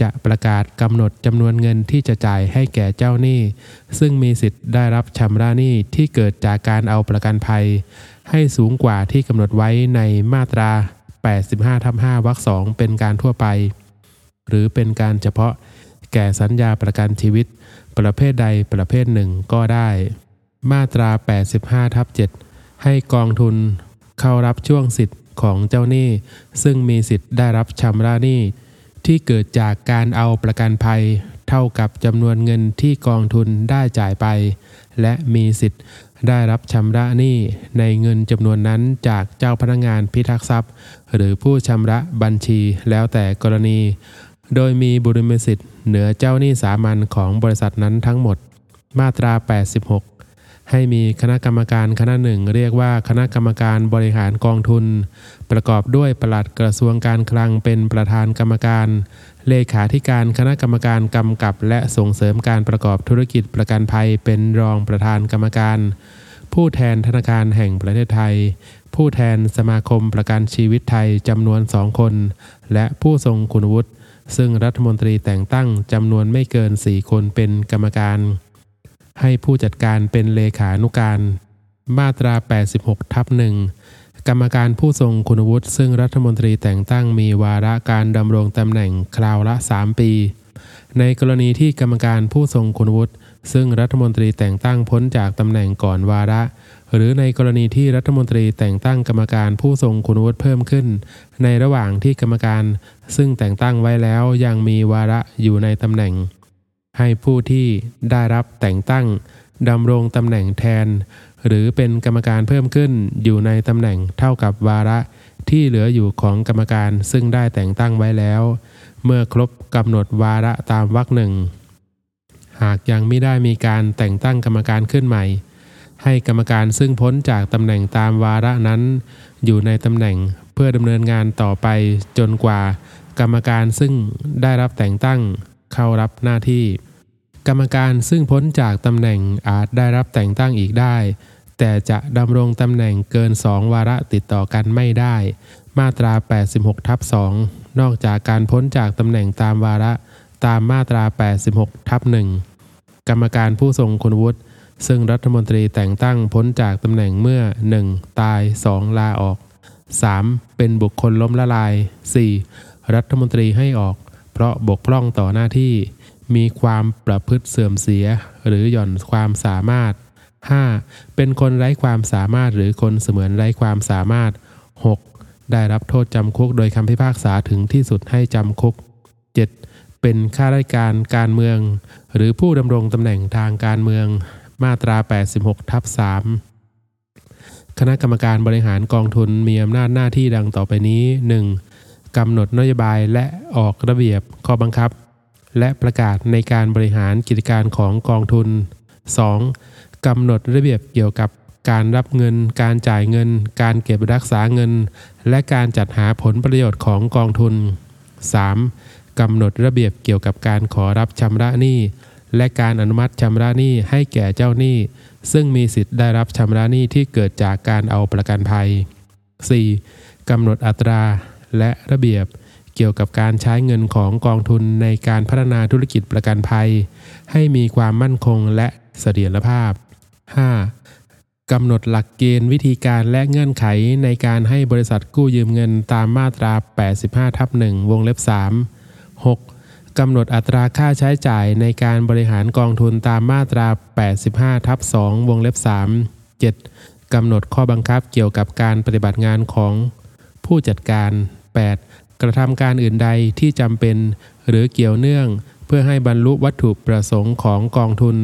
จะประกาศกำหนดจำนวนเงินที่จะจ่ายให้แก่เจ้าหนี้ ซึ่งมีสิทธิ์ได้รับชำระหนี้ที่เกิดจากการเอาประกันภัย ให้สูงกว่าที่กำหนดไว้ในมาตรา 85ทับ5วรรคสองเป็นการทั่วไป หรือเป็นการเฉพาะ แก่สัญญาประกันชีวิต ประเภทใดประเภทหนึ่งก็ได้ มาตรา 85ทับ7ให้กองทุน เข้ารับช่วงสิทธิ์ของเจ้าหนี้ ซึ่งมีสิทธิ์ได้รับชำระหนี้ ที่เกิดจากการเอาประกันภัย เท่ากับจำนวนเงินที่กองทุนได้จ่ายไป และมีสิทธิ์ได้รับชำระหนี้ในเงินจำนวนนั้นจากเจ้าพนักงานพิทักษ์ทรัพย์ หรือผู้ชำระบัญชีแล้วแต่กรณี โดยมีบุริมสิทธิ์ เหนือเจ้าหนี้สามัญของบริษัทนั้นทั้งหมด มาตรา 86 ให้มีคณะกรรมการคณะหนึ่ง เรียกว่าคณะกรรมการบริหารกองทุน ประกอบด้วยปลัดกระทรวงการคลังเป็นประธานกรรมการ เลขาธิการคณะกรรมการกำกับและส่งเสริมการประกอบธุรกิจประกันภัยเป็นรองประธานกรรมการ ผู้แทนธนาคารแห่งประเทศไทยผู้แทนสมาคมประกันชีวิตไทยจำนวนสองคน และผู้ทรงคุณวุฒิ ซึ่งรัฐมนตรีแต่งตั้งจำนวนไม่เกิน 4 คนเป็นกรรมการ ให้ผู้จัดการเป็นเลขานุการ มาตรา 86 ทับหนึ่งกรรมการผู้ทรงคุณวุฒิซึ่งรัฐมนตรีแต่งตั้งมีวาระการดำรงตำแหน่งคราวละ 3 ปี ในกรณีที่กรรมการผู้ทรงคุณวุฒิซึ่งรัฐมนตรีแต่งตั้งพ้นจากตำแหน่งก่อนวาระ หรือในกรณีที่รัฐมนตรีแต่งตั้งกรรมการผู้ทรงคุณวุฒิเพิ่มขึ้น ในระหว่างที่กรรมการ ซึ่งแต่งตั้งไว้แล้วยังมีวาระอยู่ในตำแหน่ง ให้ผู้ที่ได้รับแต่งตั้งดำรงตำแหน่งแทน หรือเป็นกรรมการเพิ่มขึ้นอยู่ในตำแหน่งเท่ากับวาระที่เหลืออยู่ของกรรมการซึ่งได้แต่งตั้งไว้แล้ว เมื่อครบกำหนดวาระตามวรรคหนึ่ง หากยังไม่ได้มีการแต่งตั้งกรรมการขึ้นใหม่ ให้กรรมการซึ่งพ้นจากตำแหน่งตามวาระนั้น อยู่ในตำแหน่งเพื่อดำเนินงานต่อไปจนกว่า กรรมการซึ่งได้รับแต่งตั้งเข้ารับหน้าที่ กรรมการซึ่งพ้นจากตำแหน่งอาจได้รับแต่งตั้งอีกได้ แต่จะดำรงตำแหน่งเกินสองวาระติดต่อกันไม่ได้ มาตรา 86ทับ2นอกจากการพ้นจากตำแหน่งตามวาระตามมาตรา 86ทับ1กรรมการผู้ทรงคุณวุฒิ ซึ่งรัฐมนตรีแต่งตั้งพ้นจากตำแหน่งเมื่อ 1. ตาย 2. ลาออก 3. เป็นบุคคลล้มละลาย 4. รัฐมนตรีให้ออก เพราะบกพร่องต่อหน้าที่ มีความประพฤติเสื่อมเสีย หรือหย่อนความสามารถ 5. เป็นคนไร้ความสามารถหรือคนเสมือนไร้ความสามารถ 6. ได้รับโทษจำคุกโดยคำพิพากษาถึงที่สุดให้จำคุก 7. เป็นข้าราชการการเมือง หรือผู้ดำรงตำแหน่งทางการเมือง มาตรา 86ทับ3คณะกรรมการบริหารกองทุนมีอำนาจหน้าที่ดังต่อไปนี้ 1. กำหนดนโยบายและออกระเบียบข้อบังคับ และประกาศในการบริหารกิจการของกองทุน 2. กำหนดระเบียบเกี่ยวกับการรับเงิน การจ่ายเงิน การเก็บรักษาเงิน และการจัดหาผลประโยชน์ของกองทุน 3. กำหนดระเบียบเกี่ยวกับการขอรับชำระหนี้ และการอนุมัติชำระหนี้ให้แก่เจ้าหนี้ ซึ่งมีสิทธิ์ได้รับชำระหนี้ที่เกิดจากการเอาประกันภัย 4. กำหนดอัตราและระเบียบเกี่ยวกับการใช้เงินของกองทุนในการพัฒนาธุรกิจประกันภัย ให้มีความมั่นคงและเสถียรภาพ 5. กำหนดหลักเกณฑ์วิธีการและเงื่อนไขในการให้บริษัทกู้ยืมเงินตามมาตรา 85ทับ1วงเล็บ 3 6. กำหนดอัตราค่าใช้จ่ายในการบริหารกองทุนตามมาตรา 85 ทับ 2 วงเล็บ 3 7. กำหนดข้อบังคับเกี่ยวกับการปฏิบัติงานของผู้จัดการ 8. กระทำการอื่นใดที่จำเป็นหรือเกี่ยวเนื่อง เพื่อให้บรรลุวัตถุประสงค์ของกองทุน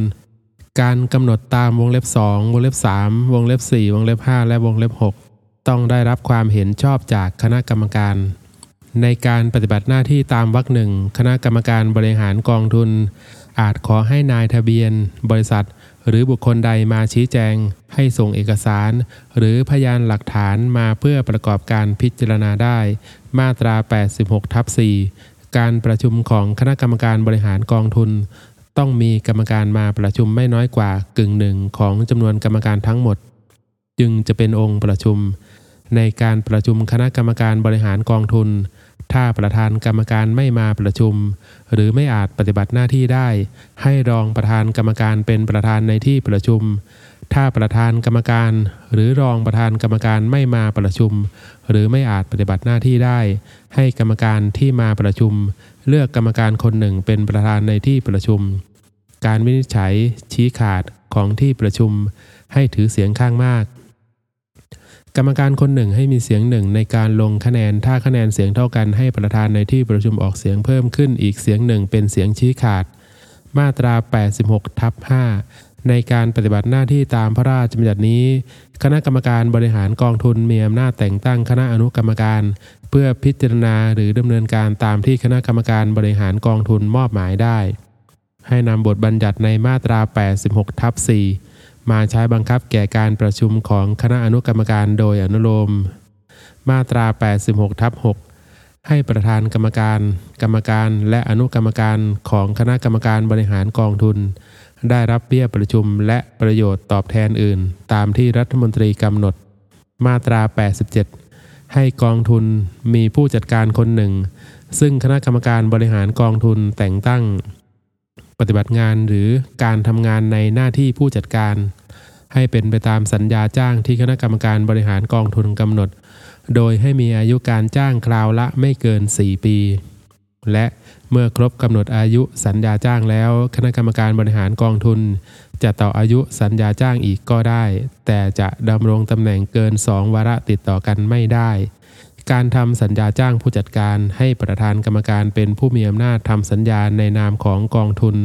การกำหนดตามวงเล็บ 2 วงเล็บ 3 วงเล็บ 4 วงเล็บ 5 และวงเล็บ 6 ต้องได้รับความเห็นชอบจากคณะกรรมการ ในการปฏิบัติหน้าที่ตามวรรคหนึ่งคณะกรรมการบริหารกองทุน อาจขอให้นายทะเบียน บริษัท หรือบุคคลใดมาชี้แจง ให้ส่งเอกสาร หรือพยานหลักฐานมาเพื่อประกอบการพิจารณาได้ มาตรา 86ทับ4การประชุมของคณะกรรมการบริหารกองทุน ต้องมีกรรมการมาประชุมไม่น้อยกว่ากึ่งหนึ่งของจำนวนกรรมการทั้งหมด จึงจะเป็นองค์ประชุม ในการประชุมคณะกรรมการบริหารกองทุน ถ้าประธานกรรมการไม่มาประชุม หรือไม่อาจปฏิบัติหน้าที่ได้ ให้รองประธานกรรมการเป็นประธานในที่ประชุม ถ้าประธานกรรมการ หรือรองประธานกรรมการไม่มาประชุม หรือไม่อาจปฏิบัติหน้าที่ได้ ให้กรรมการที่มาประชุม เลือกกรรมการคนหนึ่งเป็นประธานในที่ประชุม การวินิจฉัย ชี้ขาดของที่ประชุม ให้ถือเสียงข้างมาก กรรมการคนหนึ่งให้มีเสียงหนึ่งในการลงคะแนน ถ้าคะแนนเสียงเท่ากันให้ประธานในที่ประชุมออกเสียงเพิ่มขึ้นอีกเสียงหนึ่งเป็นเสียงชี้ขาด มาตรา 86ทับ5ในการปฏิบัติหน้าที่ตามพระราชบัญญัตินี้ คณะกรรมการบริหารกองทุนมีอำนาจแต่งตั้งคณะอนุกรรมการ เพื่อพิจารณาหรือดำเนินการตามที่คณะกรรมการบริหารกองทุนมอบหมายได้ ให้นำบทบัญญัติในมาตรา 86ทับ4 มาใช้บังคับแก่การประชุมของคณะอนุกรรมการโดยอนุโลม มาตรา 86ทับ6ให้ประธานกรรมการ กรรมการและอนุกรรมการของคณะกรรมการบริหารกองทุน ได้รับเบี้ยประชุมและประโยชน์ตอบแทนอื่น ตามที่รัฐมนตรีกำหนด มาตรา 87 ให้กองทุนมีผู้จัดการคนหนึ่ง ซึ่งคณะกรรมการบริหารกองทุนแต่งตั้ง ปฏิบัติงานหรือการทำงานในหน้าที่ผู้จัดการ ให้เป็นไปตามสัญญาจ้างที่คณะกรรมการบริหารกองทุนกำหนด โดยให้มีอายุการจ้างคราวละไม่เกิน 4 ปี และเมื่อครบกำหนดอายุสัญญาจ้างแล้ว คณะกรรมการบริหารกองทุน จะต่ออายุสัญญาจ้างอีกก็ได้ แต่จะดำรงตำแหน่งเกิน 2 วาระติดต่อกันไม่ได้ การทำสัญญาจ้างผู้จัดการให้ประธานกรรมการเป็นผู้มีอำนาจทำสัญญาในนามของกองทุน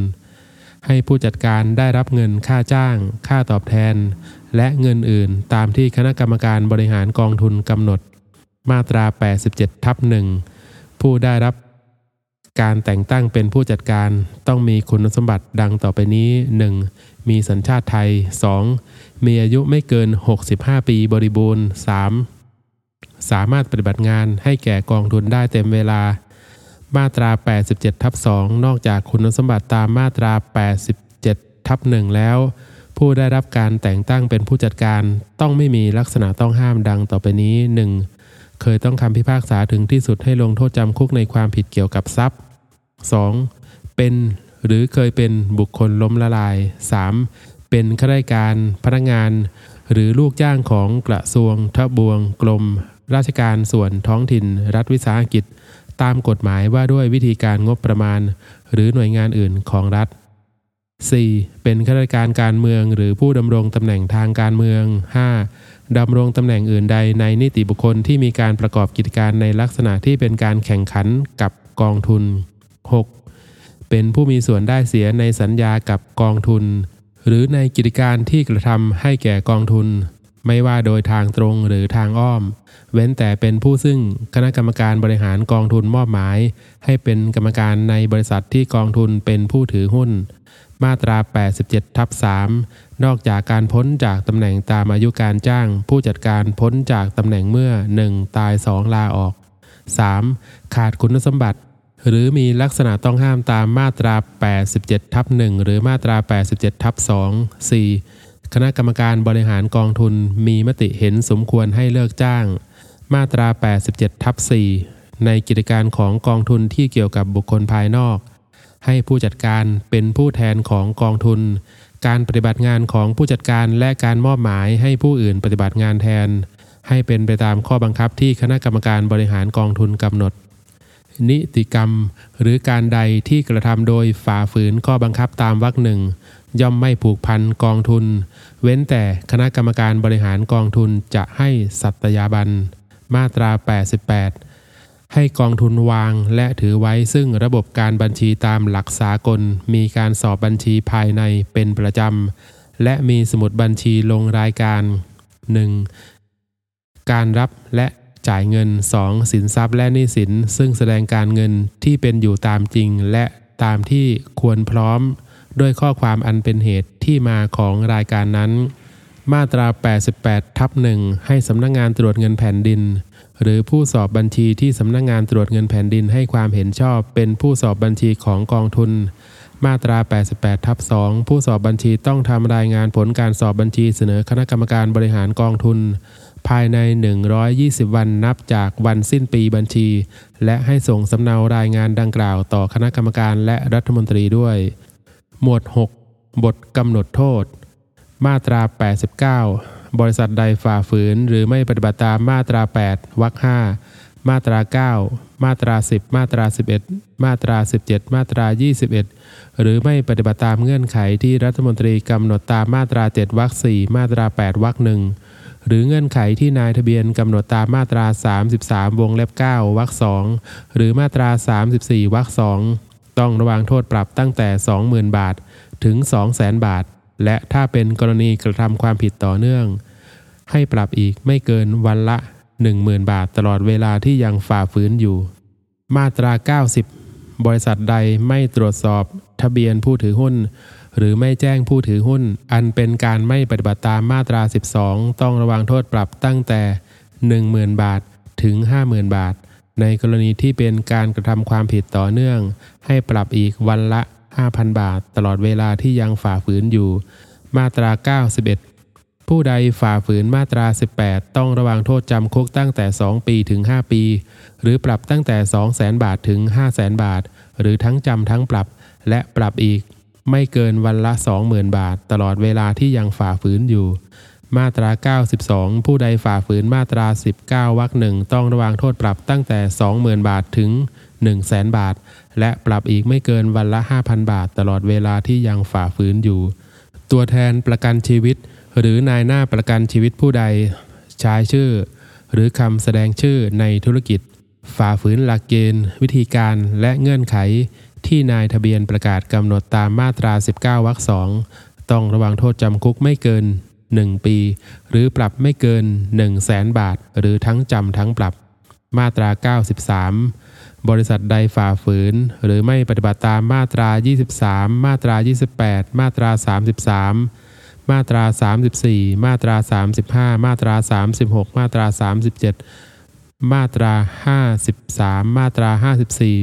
ให้ผู้จัดการได้รับเงินค่าจ้าง ค่าตอบแทน และเงินอื่นตามที่คณะกรรมการบริหารกองทุนกำหนด มาตรา 87 ทับหนึ่งผู้ได้รับการแต่งตั้งเป็นผู้จัดการต้องมีคุณสมบัติดังต่อไปนี้ 1. มีสัญชาติไทย 2. มีอายุไม่เกิน 65 ปีบริบูรณ์ 3. สามารถปฏิบัติงานให้แก่กองทุนได้เต็มเวลา มาตรา 87 ทับ 2 นอกจากคุณสมบัติตามมาตรา 87 ทับ 1 แล้ว ผู้ได้รับการแต่งตั้งเป็นผู้จัดการต้องไม่มีลักษณะต้องห้ามดังต่อไปนี้ 1. เคยต้องคำพิพากษาถึงที่สุดให้ลงโทษจำคุกในความผิดเกี่ยวกับทรัพย์ 2. เป็นหรือเคยเป็นบุคคลล้มละลาย 3. เป็นข้าราชการพนักงาน หรือลูกจ้างของกระทรวงทบวงกรม ราชการส่วนท้องถิ่น รัฐวิสาหกิจ ตามกฎหมายว่าด้วยวิธีการงบประมาณ หรือหน่วยงานอื่นของรัฐ 4. เป็นข้าราชการการเมืองหรือผู้ดำรงตำแหน่งทางการเมือง 5. ดำรงตำแหน่งอื่นใดในนิติบุคคลที่มีการประกอบกิจการในลักษณะที่เป็นการแข่งขันกับกองทุน 6. เป็นผู้มีส่วนได้เสียในสัญญากับกองทุน หรือในกิจการที่กระทำให้แก่กองทุน ไม่ว่าโดยทางตรงหรือทางอ้อม เว้นแต่เป็นผู้ซึ่งคณะกรรมการบริหารกองทุนมอบหมาย ให้เป็นกรรมการในบริษัทที่กองทุนเป็นผู้ถือหุ้น มาตรา 87ทับ3นอกจากการพ้นจากตำแหน่งตามอายุการจ้าง ผู้จัดการพ้นจากตำแหน่งเมื่อ 1. ตาย 2 ลาออก 3. ขาดคุณสมบัติ หรือมีลักษณะต้องห้ามตามมาตรา 87ทับ1หรือมาตรา 87ทับ2 4. คณะกรรมการบริหารกองทุนมีมติเห็นสมควรให้เลิกจ้าง มาตรา 87 ทับ 4 ในกิจการของกองทุนที่เกี่ยวกับบุคคลภายนอก ให้ผู้จัดการเป็นผู้แทนของกองทุน การปฏิบัติงานของผู้จัดการและการมอบหมายให้ผู้อื่นปฏิบัติงานแทน ให้เป็นไปตามข้อบังคับที่คณะกรรมการบริหารกองทุนกำหนด นิติกรรม หรือการใดที่กระทำโดยฝ่าฝืนข้อบังคับตามวรรคหนึ่งย่อมไม่ผูกพันกองทุน เว้นแต่คณะกรรมการบริหารกองทุนจะให้สัตยาบัน มาตรา 88 ให้กองทุนวางและถือไว้ซึ่งระบบการบัญชีตามหลักสากล มีการสอบบัญชีภายในเป็นประจำ และมีสมุดบัญชีลงรายการ 1. การรับและ จ่ายเงิน 2. สินทรัพย์และหนี้สิน ซึ่งแสดงการเงินที่เป็นอยู่ตามจริง และตามที่ควรพร้อม ด้วยข้อความอันเป็นเหตุที่มาของรายการนั้น มาตรา 88 ทับหนึ่งให้สำนักงงานตรวจเงินแผ่นดิน หรือผู้สอบบัญชีที่สำนักงงานตรวจเงินแผ่นดินให้ความเห็นชอบ เป็นผู้สอบบัญชีของกองทุนมาตรา 88 ทับ 2 ผู้สอบบัญชีต้องทำรายงานผลการสอบบัญชีเสนอคณะกรรมการบริหารกองทุน ภายใน 120 วันนับจากวันสิ้นปีบัญชี และให้ส่งสำเนารายงานดังกล่าวต่อคณะกรรมการและรัฐมนตรีด้วย หมวด 6 บทกำหนดโทษ มาตรา 89 บริษัทใดฝ่าฝืน หรือไม่ปฏิบัติตามมาตรา 8วรรค5มาตรา 9 มาตรา 10 มาตรา 11 มาตรา 17 มาตรา 21 หรือไม่ปฏิบัติตามเงื่อนไขที่รัฐมนตรีกำหนดตามมาตรา 7วรรค4มาตรา 8วรรค1 หรือเงื่อนไขที่นายทะเบียนกำหนดตามมาตรา 33 วงเล็บ 9 วรรค 2 หรือมาตรา 34 วรรค 2 ต้องระวางโทษปรับตั้งแต่ 20,000 บาท ถึง 200,000 บาท และถ้าเป็นกรณีกระทำความผิดต่อเนื่อง ให้ปรับอีกไม่เกินวันละ 10,000 บาทตลอดเวลาที่ยังฝ่าฝืนอยู่ มาตรา 90 บริษัทใดไม่ตรวจสอบทะเบียนผู้ถือหุ้น หรือไม่แจ้งผู้ถือหุ้น อันเป็นการไม่ปฏิบัติตามมาตรา 12 ต้องระวังโทษปรับตั้งแต่ 10,000 บาทถึง 50,000 บาท ในกรณีที่เป็นการกระทำความผิดต่อเนื่อง ให้ปรับอีกวันละ 5,000 บาท ตลอดเวลาที่ยังฝ่าฝืนอยู่ มาตรา 91 ผู้ใดฝ่าฝืนมาตรา 18 ต้องระวังโทษจำคุกตั้งแต่ 2 ปีถึง 5 ปี หรือปรับตั้งแต่ 2 0 0 0 0 0 บาทถึง 5 0 0 0 0 0 บาท หรือทั้งจำทั้งปรับและปรับอีก ไม่เกินวันละ 20,000 บาท ตลอดเวลาที่ยังฝ่าฝืนอยู่ มาตรา 92 ผู้ใดฝ่าฝืนมาตรา 19 วรรคหนึ่งต้องระวังโทษปรับตั้งแต่ 20,000 บาทถึง 100,000 บาท และปรับอีกไม่เกินวันละ 5,000 บาท ตลอดเวลาที่ยังฝ่าฝืนอยู่ ตัวแทนประกันชีวิต หรือนายหน้าประกันชีวิตผู้ใด ใช้ชื่อ หรือคำแสดงชื่อในธุรกิจ ฝ่าฝืนหลักเกณฑ์ วิธีการและเงื่อนไข ที่นายทะเบียนประกาศกำหนดตามมาตรา 19 วรรคสองต้องระวังโทษจำคุกไม่เกิน 1 ปี หรือปรับไม่เกิน 1 0 0 0 0แสนบาท หรือทั้งจำทั้งปรับ มาตรา 93 บริษัทใดฝ่าฝืน หรือไม่ปฏิบัติตามมาตรา 23 มาตรา 28 มาตรา 33 มาตรา 34 มาตรา 35 มาตรา 36 มาตรา 37 มาตรา 53 มาตรา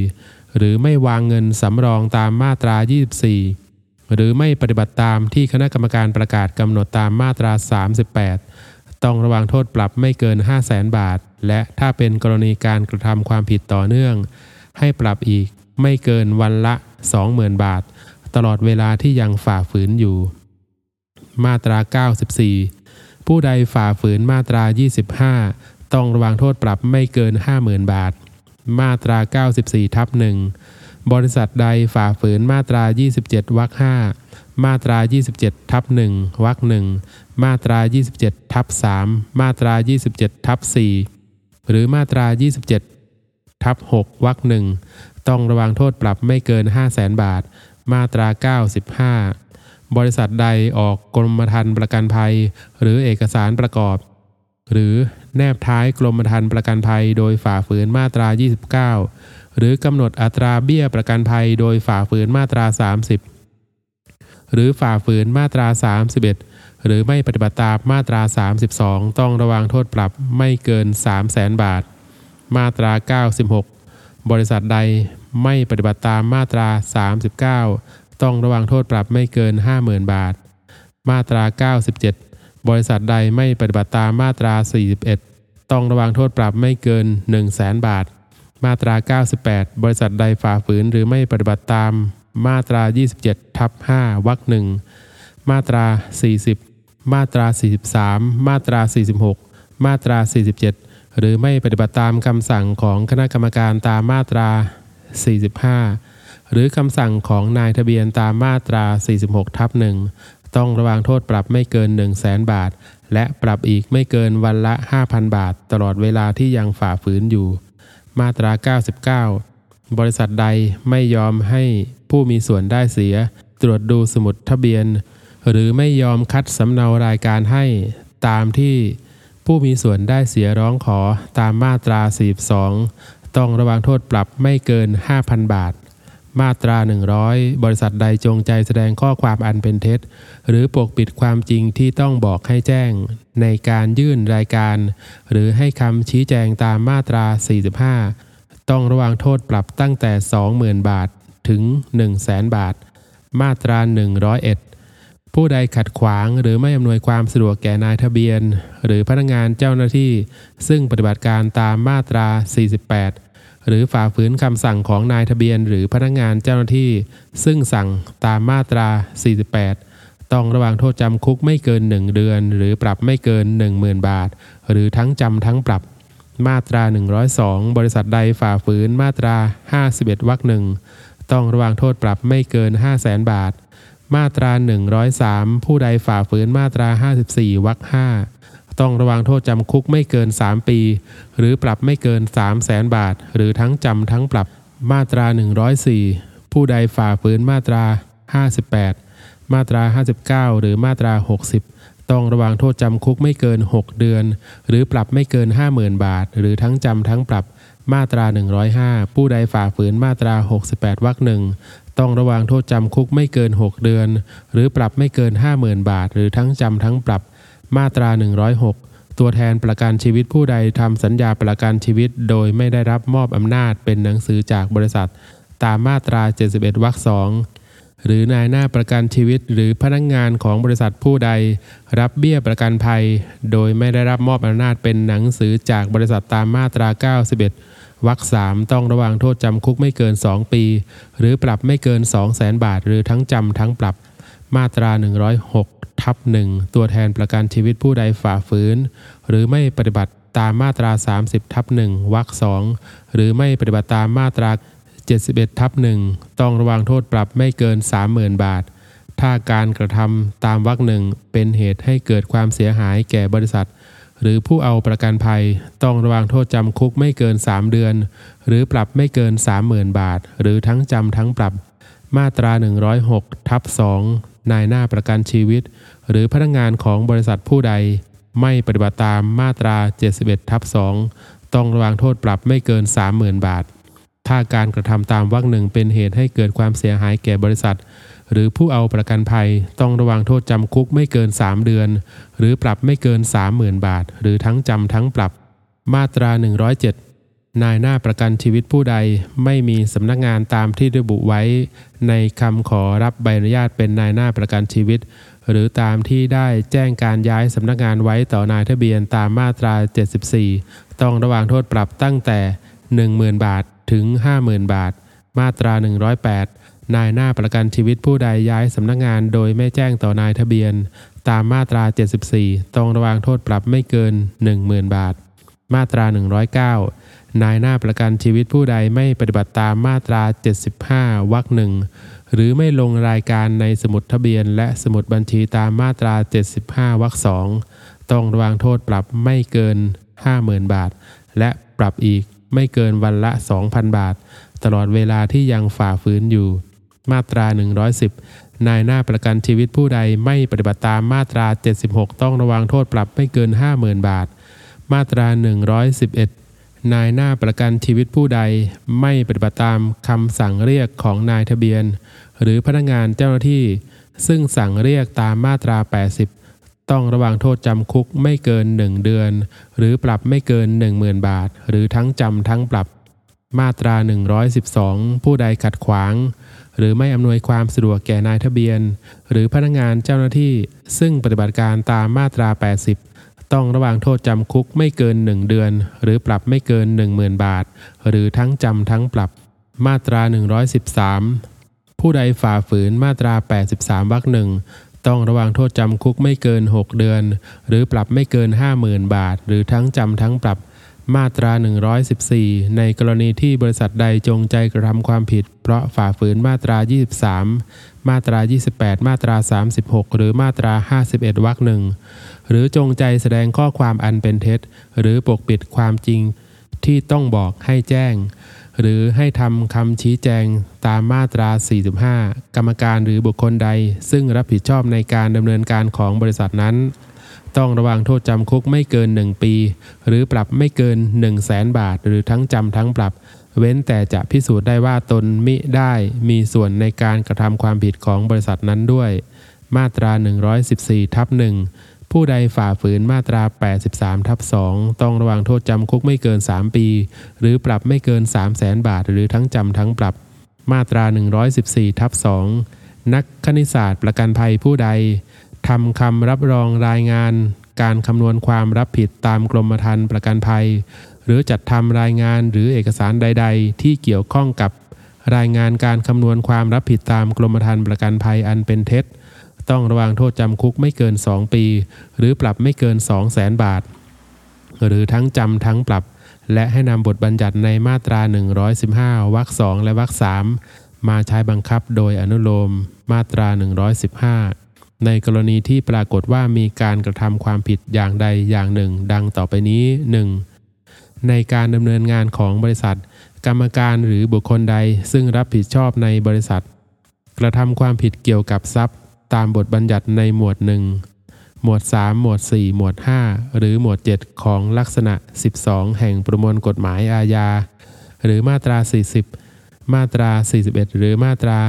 54 หรือไม่วางเงินสำรองตามมาตรา 24 หรือไม่ปฏิบัติตามที่คณะกรรมการประกาศกำหนดตามมาตรา 38 ต้องระวังโทษปรับไม่เกิน 5 0 0แสนบาท และถ้าเป็นกรณีการกระทำความผิดต่อเนื่อง ให้ปรับอีกไม่เกินวันละ 20,000 บาท ตลอดเวลาที่ยังฝ่าฝืนอยู่ มาตรา 94 ผู้ใดฝ่าฝืนมาตรา 25 ต้องระวังโทษปรับไม่เกิน 50,000 บาท มาตรา 94 ทับหนึ่งบริษัทใดฝ่าฝืนมาตรา 27วรรค5มาตรา 27 ทับ1วรรคหนึ่งมาตรา 27 ทับ3มาตรา 27 ทับ4หรือมาตรา 27 ทับ6วรรคหนึ่งต้องระวังโทษปรับไม่เกิน 5 0 0แสนบาท มาตรา 95 บริษัทใดออกกรมธรรม์ประกันภัย หรือเอกสารประกอบ หรือแนบท้ายกรมธรรม์ประกันภัยโดยฝ่าฝืนมาตรา 29 หรือกำหนดอัตราเบี้ยประกันภัยโดยฝ่าฝืนมาตรา 30 หรือฝ่าฝืนมาตรา 31 หรือไม่ปฏิบัติตามมาตรา 32 ต้องระวังโทษปรับไม่เกิน 3 0 0แสนบาท มาตรา 96 บริษัทใดไม่ปฏิบัติตามมาตรา 39 ต้องระวังโทษปรับไม่เกิน 50,000 บาท มาตรา 97 บริษัทใดไม่ปฏิบัติตามมาตรา 41 ต้องระวังโทษปรับไม่เกิน 1 0 0 0 0แสนบาท มาตรา 98 บริษัทใดฝ่าฝืนหรือไม่ปฏิบัติตาม มาตรา 27 ทับ 5 วรรคหนึ่งมาตรา 40 มาตรา 43 มาตรา 46 มาตรา 47 หรือไม่ปฏิบัติตามคำสั่งของคณะกรรมการตามมาตรา 45 หรือคำสั่งของนายทะเบียนตามมาตรา 46 ทับหนึ่งต้องระวังโทษปรับไม่เกิน 1 0 0 0 0แสนบาท และปรับอีกไม่เกินวันละ 5,000 บาท ตลอดเวลาที่ยังฝ่าฝืนอยู่ มาตรา 99 บริษัทใดไม่ยอมให้ผู้มีส่วนได้เสีย ตรวจดูสมุดทะเบียน หรือไม่ยอมคัดสำเนารายการให้ตามที่ผู้มีส่วนได้เสียร้องขอตามมาตรา 42 ต้องระวังโทษปรับไม่เกิน 5,000 บาท มาตรา 100 บริษัทใดจงใจแสดงข้อความอันเป็นเท็จ หรือปกปิดความจริงที่ต้องบอกให้แจ้ง ในการยื่นรายการ หรือให้คำชี้แจงตามมาตรา 45 ต้องระวังโทษปรับตั้งแต่ 20,000 บาทถึง 1 0 0 0 0แสนบาท มาตรา 101 ผู้ใดขัดขวางหรือไม่อำนวยความสะดวกแก่นายทะเบียน หรือพนักงานเจ้าหน้าที่ ซึ่งปฏิบัติการตามมาตรา 48 หรือฝ่าฝืนคำสั่งของนายทะเบียนหรือพนักงานเจ้าหน้าที่ ซึ่งสั่งตามมาตรา 48 ต้องระวังโทษจำคุกไม่เกิน 1 เดือน หรือปรับไม่เกิน 10,000 บาท หรือทั้งจำทั้งปรับ มาตรา 102 บริษัทใดฝ่าฝืนมาตรา 51 วรรคหนึ่งต้องระวังโทษปรับไม่เกิน 5 0 0แสนบาท มาตรา 103 ผู้ใดฝ่าฝืนมาตรา 54 วรรค5 ต้องระวังโทษจำคุกไม่เกิน 3 ปี หรือปรับไม่เกิน 3 0 0แสนบาท หรือทั้งจำทั้งปรับมาตรา 104 ผู้ใดฝ่าฝืนมาตรา 58 มาตรา 59 หรือมาตรา 60 ต้องระวังโทษจำคุกไม่เกิน 6 เดือน หรือปรับไม่เกิน 50,000 บาท หรือทั้งจำทั้งปรับมาตรา 105 ผู้ใดฝ่าฝืนมาตรา 68 วรรคหนึ่งต้องระวังโทษจำคุกไม่เกิน 6 เดือน หรือปรับไม่เกิน 50,000 บาท หรือทั้งจำทั้งปรับ มาตรา 106 ตัวแทนประกันชีวิตผู้ใดทำสัญญาประกันชีวิต โดยไม่ได้รับมอบอำนาจเป็นหนังสือจากบริษัท ตามมาตรา 71วรรคสองหรือนายหน้าประกันชีวิตหรือพนักงงานของบริษัทผู้ใด รับเบี้ยประกันภัย โดยไม่ได้รับมอบอำนาจเป็นหนังสือจากบริษัทตามมาตรา 91 วรรคสามต้องระวังโทษจำคุกไม่เกิน 2 ปี หรือปรับไม่เกิน 2 0 0แสนบาท หรือทั้งจำทั้งปรับมาตรา 106 ทับหนึ่งตัวแทนประกันชีวิตผู้ใดฝ่าฝืน หรือไม่ปฏิบัติตามมาตรา 30ทับหนึ่งวรรคสองหรือไม่ปฏิบัติตามมาตรา 71ทับหนึ่งต้องระวังโทษปรับไม่เกิน 30,000 บาท ถ้าการกระทำตามวรรคหนึ่งเป็นเหตุให้เกิดความเสียหายแก่บริษัท หรือผู้เอาประกันภัย ต้องระวังโทษจำคุกไม่เกิน 3 เดือน หรือปรับไม่เกิน 30,000 บาท หรือทั้งจำทั้งปรับมาตรา 106ทับ2 นายหน้าประกันชีวิต หรือพนักงงานของบริษัทผู้ใด ไม่ปฏิบัติตามมาตรา 71ทับ2ต้องระวังโทษปรับไม่เกิน 30,000 บาท ถ้าการกระทำตามวรรคหนึ่งเป็นเหตุให้เกิดความเสียหายแก่บริษัท หรือผู้เอาประกันภัยต้องระวังโทษจำคุกไม่เกิน 3 เดือน หรือปรับไม่เกิน 30,000 บาท หรือทั้งจำทั้งปรับ มาตรา 107 นายหน้าประกันชีวิตผู้ใดไม่มีสำนักงานตามที่ระบุไว้ ในคำขอรับใบอนุญาตเป็นนายหน้าประกันชีวิต หรือตามที่ได้แจ้งการย้ายสำนักงานไว้ต่อนายทะเบียนตามมาตรา 74 ต้องระวังโทษปรับตั้งแต่ 10,000 บาทถึง 50,000 บาท มาตรา 108 นายหน้าประกันชีวิตผู้ใดย้ายสำนักงานโดยไม่แจ้งต่อนายทะเบียน ตามมาตรา 74 ต้องระวังโทษปรับไม่เกิน 10,000 บาท มาตรา 109 นายหน้าประกันชีวิตผู้ใดไม่ปฏิบัติตามมาตรา 75 วรรคหนึ่งหรือไม่ลงรายการในสมุดทะเบียน และสมุดบัญชีตามมาตรา 75 วรรคสองต้องระวังโทษปรับไม่เกิน 50,000 บาท และปรับอีกไม่เกินวันละ 2,000 บาท ตลอดเวลาที่ยังฝ่าฝืนอยู่ มาตรา 110 นายหน้าประกันชีวิตผู้ใดไม่ปฏิบัติตามมาตรา 76 ต้องระวังโทษปรับไม่เกิน 50,000 บาท มาตรา 111 นายหน้าประกันชีวิตผู้ใดไม่ปฏิบัติตามคำสั่งเรียกของนายทะเบียน หรือพนักงานเจ้าหน้าที่ ซึ่งสั่งเรียกตามมาตรา 80 ต้องระวังโทษจำคุกไม่เกิน 1 เดือน หรือปรับไม่เกิน 10,000 บาท หรือทั้งจำทั้งปรับ มาตรา 112 ผู้ใดขัดขวาง หรือไม่อำนวยความสะดวกแก่นายทะเบียน หรือพนักงานเจ้าหน้าที่ ซึ่งปฏิบัติการตามมาตรา 80 ต้องระวังโทษจำคุกไม่เกิน 1 เดือน หรือปรับไม่เกิน 10,000 บาท หรือทั้งจำทั้งปรับ มาตรา 113 ผู้ใดฝ่าฝืนมาตรา 83วรรคหนึ่งต้องระวังโทษจำคุกไม่เกิน 6 เดือน หรือปรับไม่เกิน 50,000 บาท หรือทั้งจำทั้งปรับ มาตรา 114 ในกรณีที่บริษัทใดจงใจกระทำความผิด เพราะฝ่าฝืนมาตรา 23 มาตรา 28 มาตรา 36 หรือมาตรา 51วรรคหนึ่งหรือจงใจแสดงข้อความอันเป็นเท็จ หรือปกปิดความจริงที่ต้องบอกให้แจ้ง หรือให้ทำคำชี้แจงตามมาตรา 45 กรรมการหรือบุคคลใด ซึ่งรับผิดชอบในการดำเนินการของบริษัทนั้น ต้องระวังโทษจำคุกไม่เกิน 1 ปี หรือปรับไม่เกิน 1 0 0 0 0แสนบาท หรือทั้งจำทั้งปรับ เว้นแต่จะพิสูจน์ได้ว่าตนมิได้มีส่วนในการกระทำความผิดของบริษัทนั้นด้วย มาตรา 114ทับหนึ่งผู้ใดฝ่าฝืนมาตรา 83ทับ2ต้องระวังโทษจำคุกไม่เกิน 3 ปี หรือปรับไม่เกิน 3 0 0แสนบาท หรือทั้งจำทั้งปรับ มาตรา 114ทับ2นักคณิตศาสตร์ประกันภัยผู้ใดทำคำรับรองรายงาน การคำนวณความรับผิดตามกรมธรรม์ประกันภัย หรือจัดทำรายงานหรือเอกสารใด ๆ ที่เกี่ยวข้องกับรายงานการคำนวณความรับผิดตามกรมธรรม์ประกันภัยอันเป็นเท็จ ต้องระวังโทษจำคุกไม่เกิน 2 ปี หรือปรับไม่เกิน 2 0 0แสนบาท หรือทั้งจำทั้งปรับ และให้นำบทบัญญัติในมาตรา 115 วรรค2และวรรค3มาใช้บังคับโดยอนุโลมมาตรา 115 ในกรณีที่ปรากฏว่ามีการกระทำความผิดอย่างใดอย่างหนึ่ง ดังต่อไปนี้ 1. ในการดำเนินงานของบริษัท กรรมการหรือบุคคลใดซึ่งรับผิดชอบในบริษัท กระทำความผิดเกี่ยวกับทรัพย์ ตามบทบัญญัติในหมวด1หมวด 3 หมวด 4 หมวด 5 หรือหมวด 7 ของลักษณะ 12 แห่งประมวลกฎหมายอาญา หรือมาตรา 40 มาตรา 41 หรือมาตรา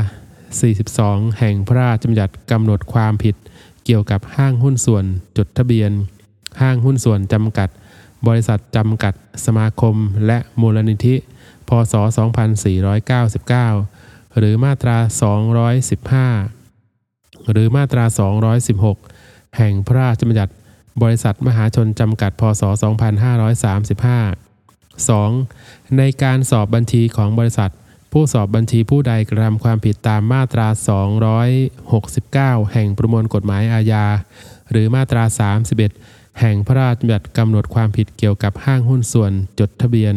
42 แห่งพระราชบัญญัติกำหนดความผิด เกี่ยวกับห้างหุ้นส่วน จดทะเบียน ห้างหุ้นส่วนจำกัด บริษัทจำกัดสมาคมและมูลนิธิ พศ 2499 หรือมาตรา 215 หรือมาตรา 216 แห่งพระราชบัญญัติบริษัทมหาชนจำกัด พศ 2535 2. ในการสอบบัญชีของบริษัท ผู้สอบบัญชีผู้ใดกระทำความผิดตามมาตรา 269 แห่งประมวลกฎหมายอาญา หรือมาตรา 31 แห่งพระราชบัญญัติกำหนดความผิดเกี่ยวกับห้างหุ้นส่วน จดทะเบียน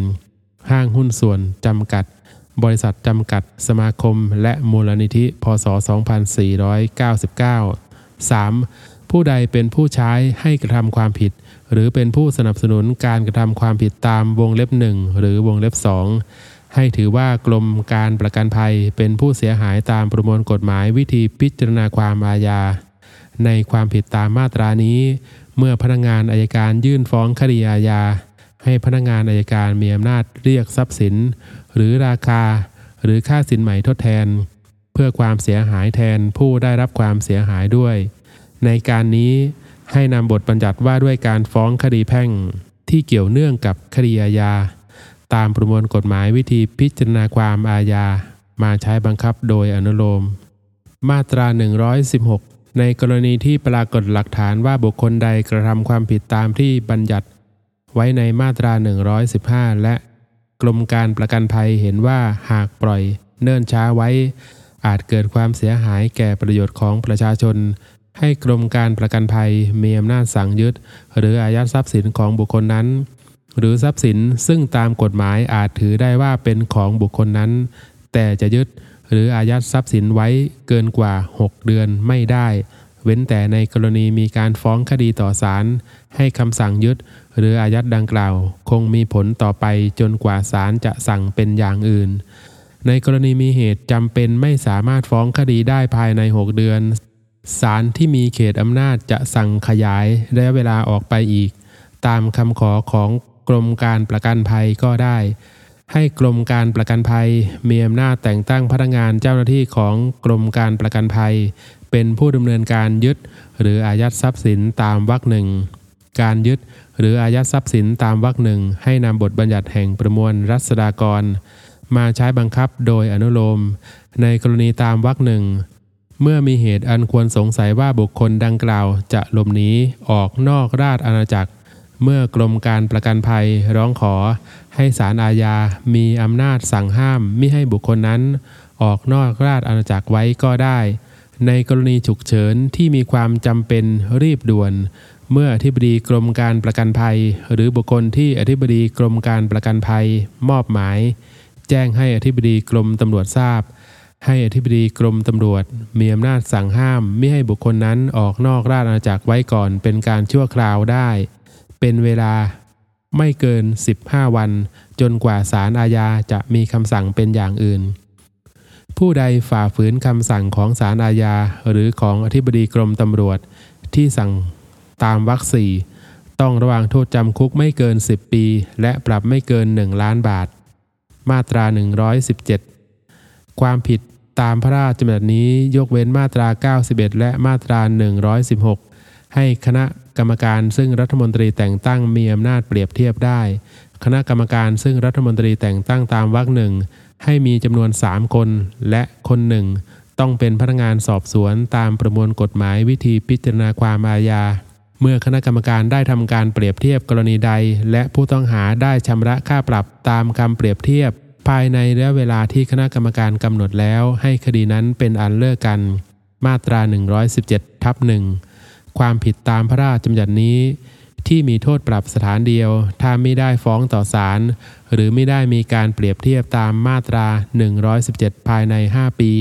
ห้างหุ้นส่วนจำกัด บริษัทจำกัด สมาคม และมูลนิธิ พศ 2499 3. ผู้ใดเป็นผู้ใช้ให้กระทำความผิด หรือเป็นผู้สนับสนุนการกระทำความผิดตามวงเล็บหนึ่งหรือวงเล็บสองให้ถือว่ากรมการประกันภัยเป็นผู้เสียหายตามประมวลกฎหมายวิธีพิจารณาความอาญา ในความผิดตามมาตรานี้ เมื่อพนักงานอายการยื่นฟ้องคดีอาญา ให้พนักงานอายการมีอำนาจเรียกทรัพย์สิน หรือราคา หรือค่าสินใหม่ทดแทน เพื่อความเสียหายแทนผู้ได้รับความเสียหายด้วย ในการนี้ให้นำบทบัญญัติว่าด้วยการฟ้องคดีแพ่งที่เกี่ยวเนื่องกับคดีอาญา ตามประมวลกฎหมายวิธีพิจารณาความอาญา มาใช้บังคับโดยอนุโลม มาตรา 116 ในกรณีที่ปรากฏหลักฐานว่าบุคคลใดกระทำความผิดตามที่บัญญัติ ไว้ในมาตรา 115 และกรมการประกันภัยเห็นว่าหากปล่อยเนิ่นช้าไว้ อาจเกิดความเสียหายแก่ประโยชน์ของประชาชน ให้กรมการประกันภัยมีอำนาจสั่งยึด หรืออายัดทรัพย์สินของบุคคลนั้น หรือทรัพย์สินซึ่งตามกฎหมายอาจถือได้ว่าเป็นของบุคคลนั้น แต่จะยึด หรืออายัดทรัพย์สินไว้เกินกว่า 6 เดือนไม่ได้ เว้นแต่ในกรณีมีการฟ้องคดีต่อศาลให้คำสั่งยึด หรืออายัดดังกล่าว คงมีผลต่อไปจนกว่าศาลจะสั่งเป็นอย่างอื่น ในกรณีมีเหตุจำเป็นไม่สามารถฟ้องคดีได้ภายใน 6 เดือนศาลที่มีเขตอำนาจจะสั่งขยายระยะเวลาออกไปอีก ตามคำขอของกรมการประกันภัยก็ได้ ให้กรมการประกันภัย มีอำนาจแต่งตั้งพนักงานเจ้าหน้าที่ของกรมการประกันภัย เป็นผู้ดำเนินการยึด หรืออายัดทรัพย์สินตามวรรคหนึ่งการยึด หรืออายัดทรัพย์สินตามวรรคหนึ่งให้นำบทบัญญัติแห่งประมวลรัษฎากร มาใช้บังคับโดยอนุโลม ในกรณีตามวรรคหนึ่งเมื่อมีเหตุอันควรสงสัยว่าบุคคลดังกล่าวจะหลบหนีออกนอกราชอาณาจักร เมื่อกรมการประกันภัยร้องขอ ให้ศาลอาญา มีอำนาจสั่งห้ามมิให้บุคคลนั้น ออกนอกราชอาณาจักรไว้ก็ได้ ในกรณีฉุกเฉินที่มีความจำเป็นรีบด่วน เมื่ออธิบดีกรมการประกันภัย หรือบุคคลที่อธิบดีกรมการประกันภัย มอบหมาย แจ้งให้อธิบดีกรมตำรวจทราบ ให้อธิบดีกรมตำรวจ มีอำนาจสั่งห้ามไม่ให้บุคคลนั้นออกนอกราชอาณาจักรไว้ก่อนเป็นการชั่วคราวได้ เป็นเวลา ไม่เกิน 15 วัน จนกว่าศาลอาญาจะมีคำสั่งเป็นอย่างอื่น ผู้ใดฝ่าฝืนคำสั่งของศาลอาญาหรือของอธิบดีกรมตำรวจ ที่สั่งตามวรรคสี่ต้องระวางโทษจำคุกไม่เกิน 10 ปี และปรับไม่เกิน 1 ล้านบาท มาตรา 117 ความผิดตามพระราชบัญญัตินี้ยกเว้นมาตรา 91 และมาตรา 116 ให้คณะ กรรมการซึ่งรัฐมนตรีแต่งตั้งมีอำนาจเปรียบเทียบได้ คณะกรรมการซึ่งรัฐมนตรีแต่งตั้งตามวรรคหนึ่งให้มีจำนวน 3 คนและคนหนึ่งต้องเป็นพนักงานสอบสวนตามประมวลกฎหมายวิธีพิจารณาความอาญา เมื่อคณะกรรมการได้ทำการเปรียบเทียบกรณีใด และผู้ต้องหาได้ชำระค่าปรับตามคำเปรียบเทียบ ภายในระยะเวลาที่คณะกรรมการกำหนดแล้ว ให้คดีนั้นเป็นอันเลิกกัน มาตรา 117ทับหนึ่ง ความผิดตามพระราชบัญญัตินี้ ที่มีโทษปรับสถานเดียว ถ้าไม่ได้ฟ้องต่อศาลหรือไม่ได้มีการเปรียบเทียบตามมาตรา 117 ภายใน 5 ปี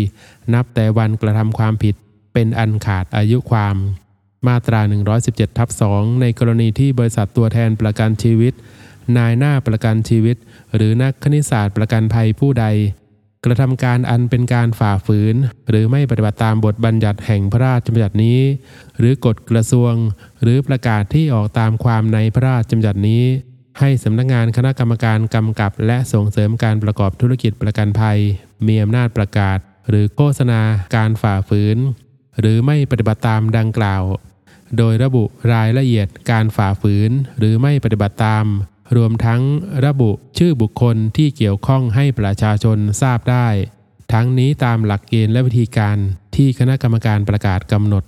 นับแต่วันกระทำความผิดเป็นอันขาดอายุความ มาตรา 117ทับ2ในกรณีที่บริษัทตัวแทนประกันชีวิต นายหน้าประกันชีวิต หรือนักคณิตศาสตร์ประกันภัยผู้ใด กระทำการอันเป็นการฝ่าฝืน หรือไม่ปฏิบัติตามบทบัญญัติแห่งพระราชบัญญัตินี้ หรือกฎกระทรวง หรือประกาศที่ออกตามความในพระราชบัญญัตินี้ ให้สำนักงานคณะกรรมการกำกับ และส่งเสริมการประกอบธุรกิจประกันภัย มีอำนาจประกาศ หรือโฆษณาการฝ่าฝืน หรือไม่ปฏิบัติตามดังกล่าว โดยระบุรายละเอียดการฝ่าฝืน หรือไม่ปฏิบัติตาม รวมทั้งระบุชื่อบุคคลที่เกี่ยวข้องให้ประชาชนทราบได้ ทั้งนี้ตามหลักเกณฑ์และวิธีการที่คณะกรรมการประกาศกำหนด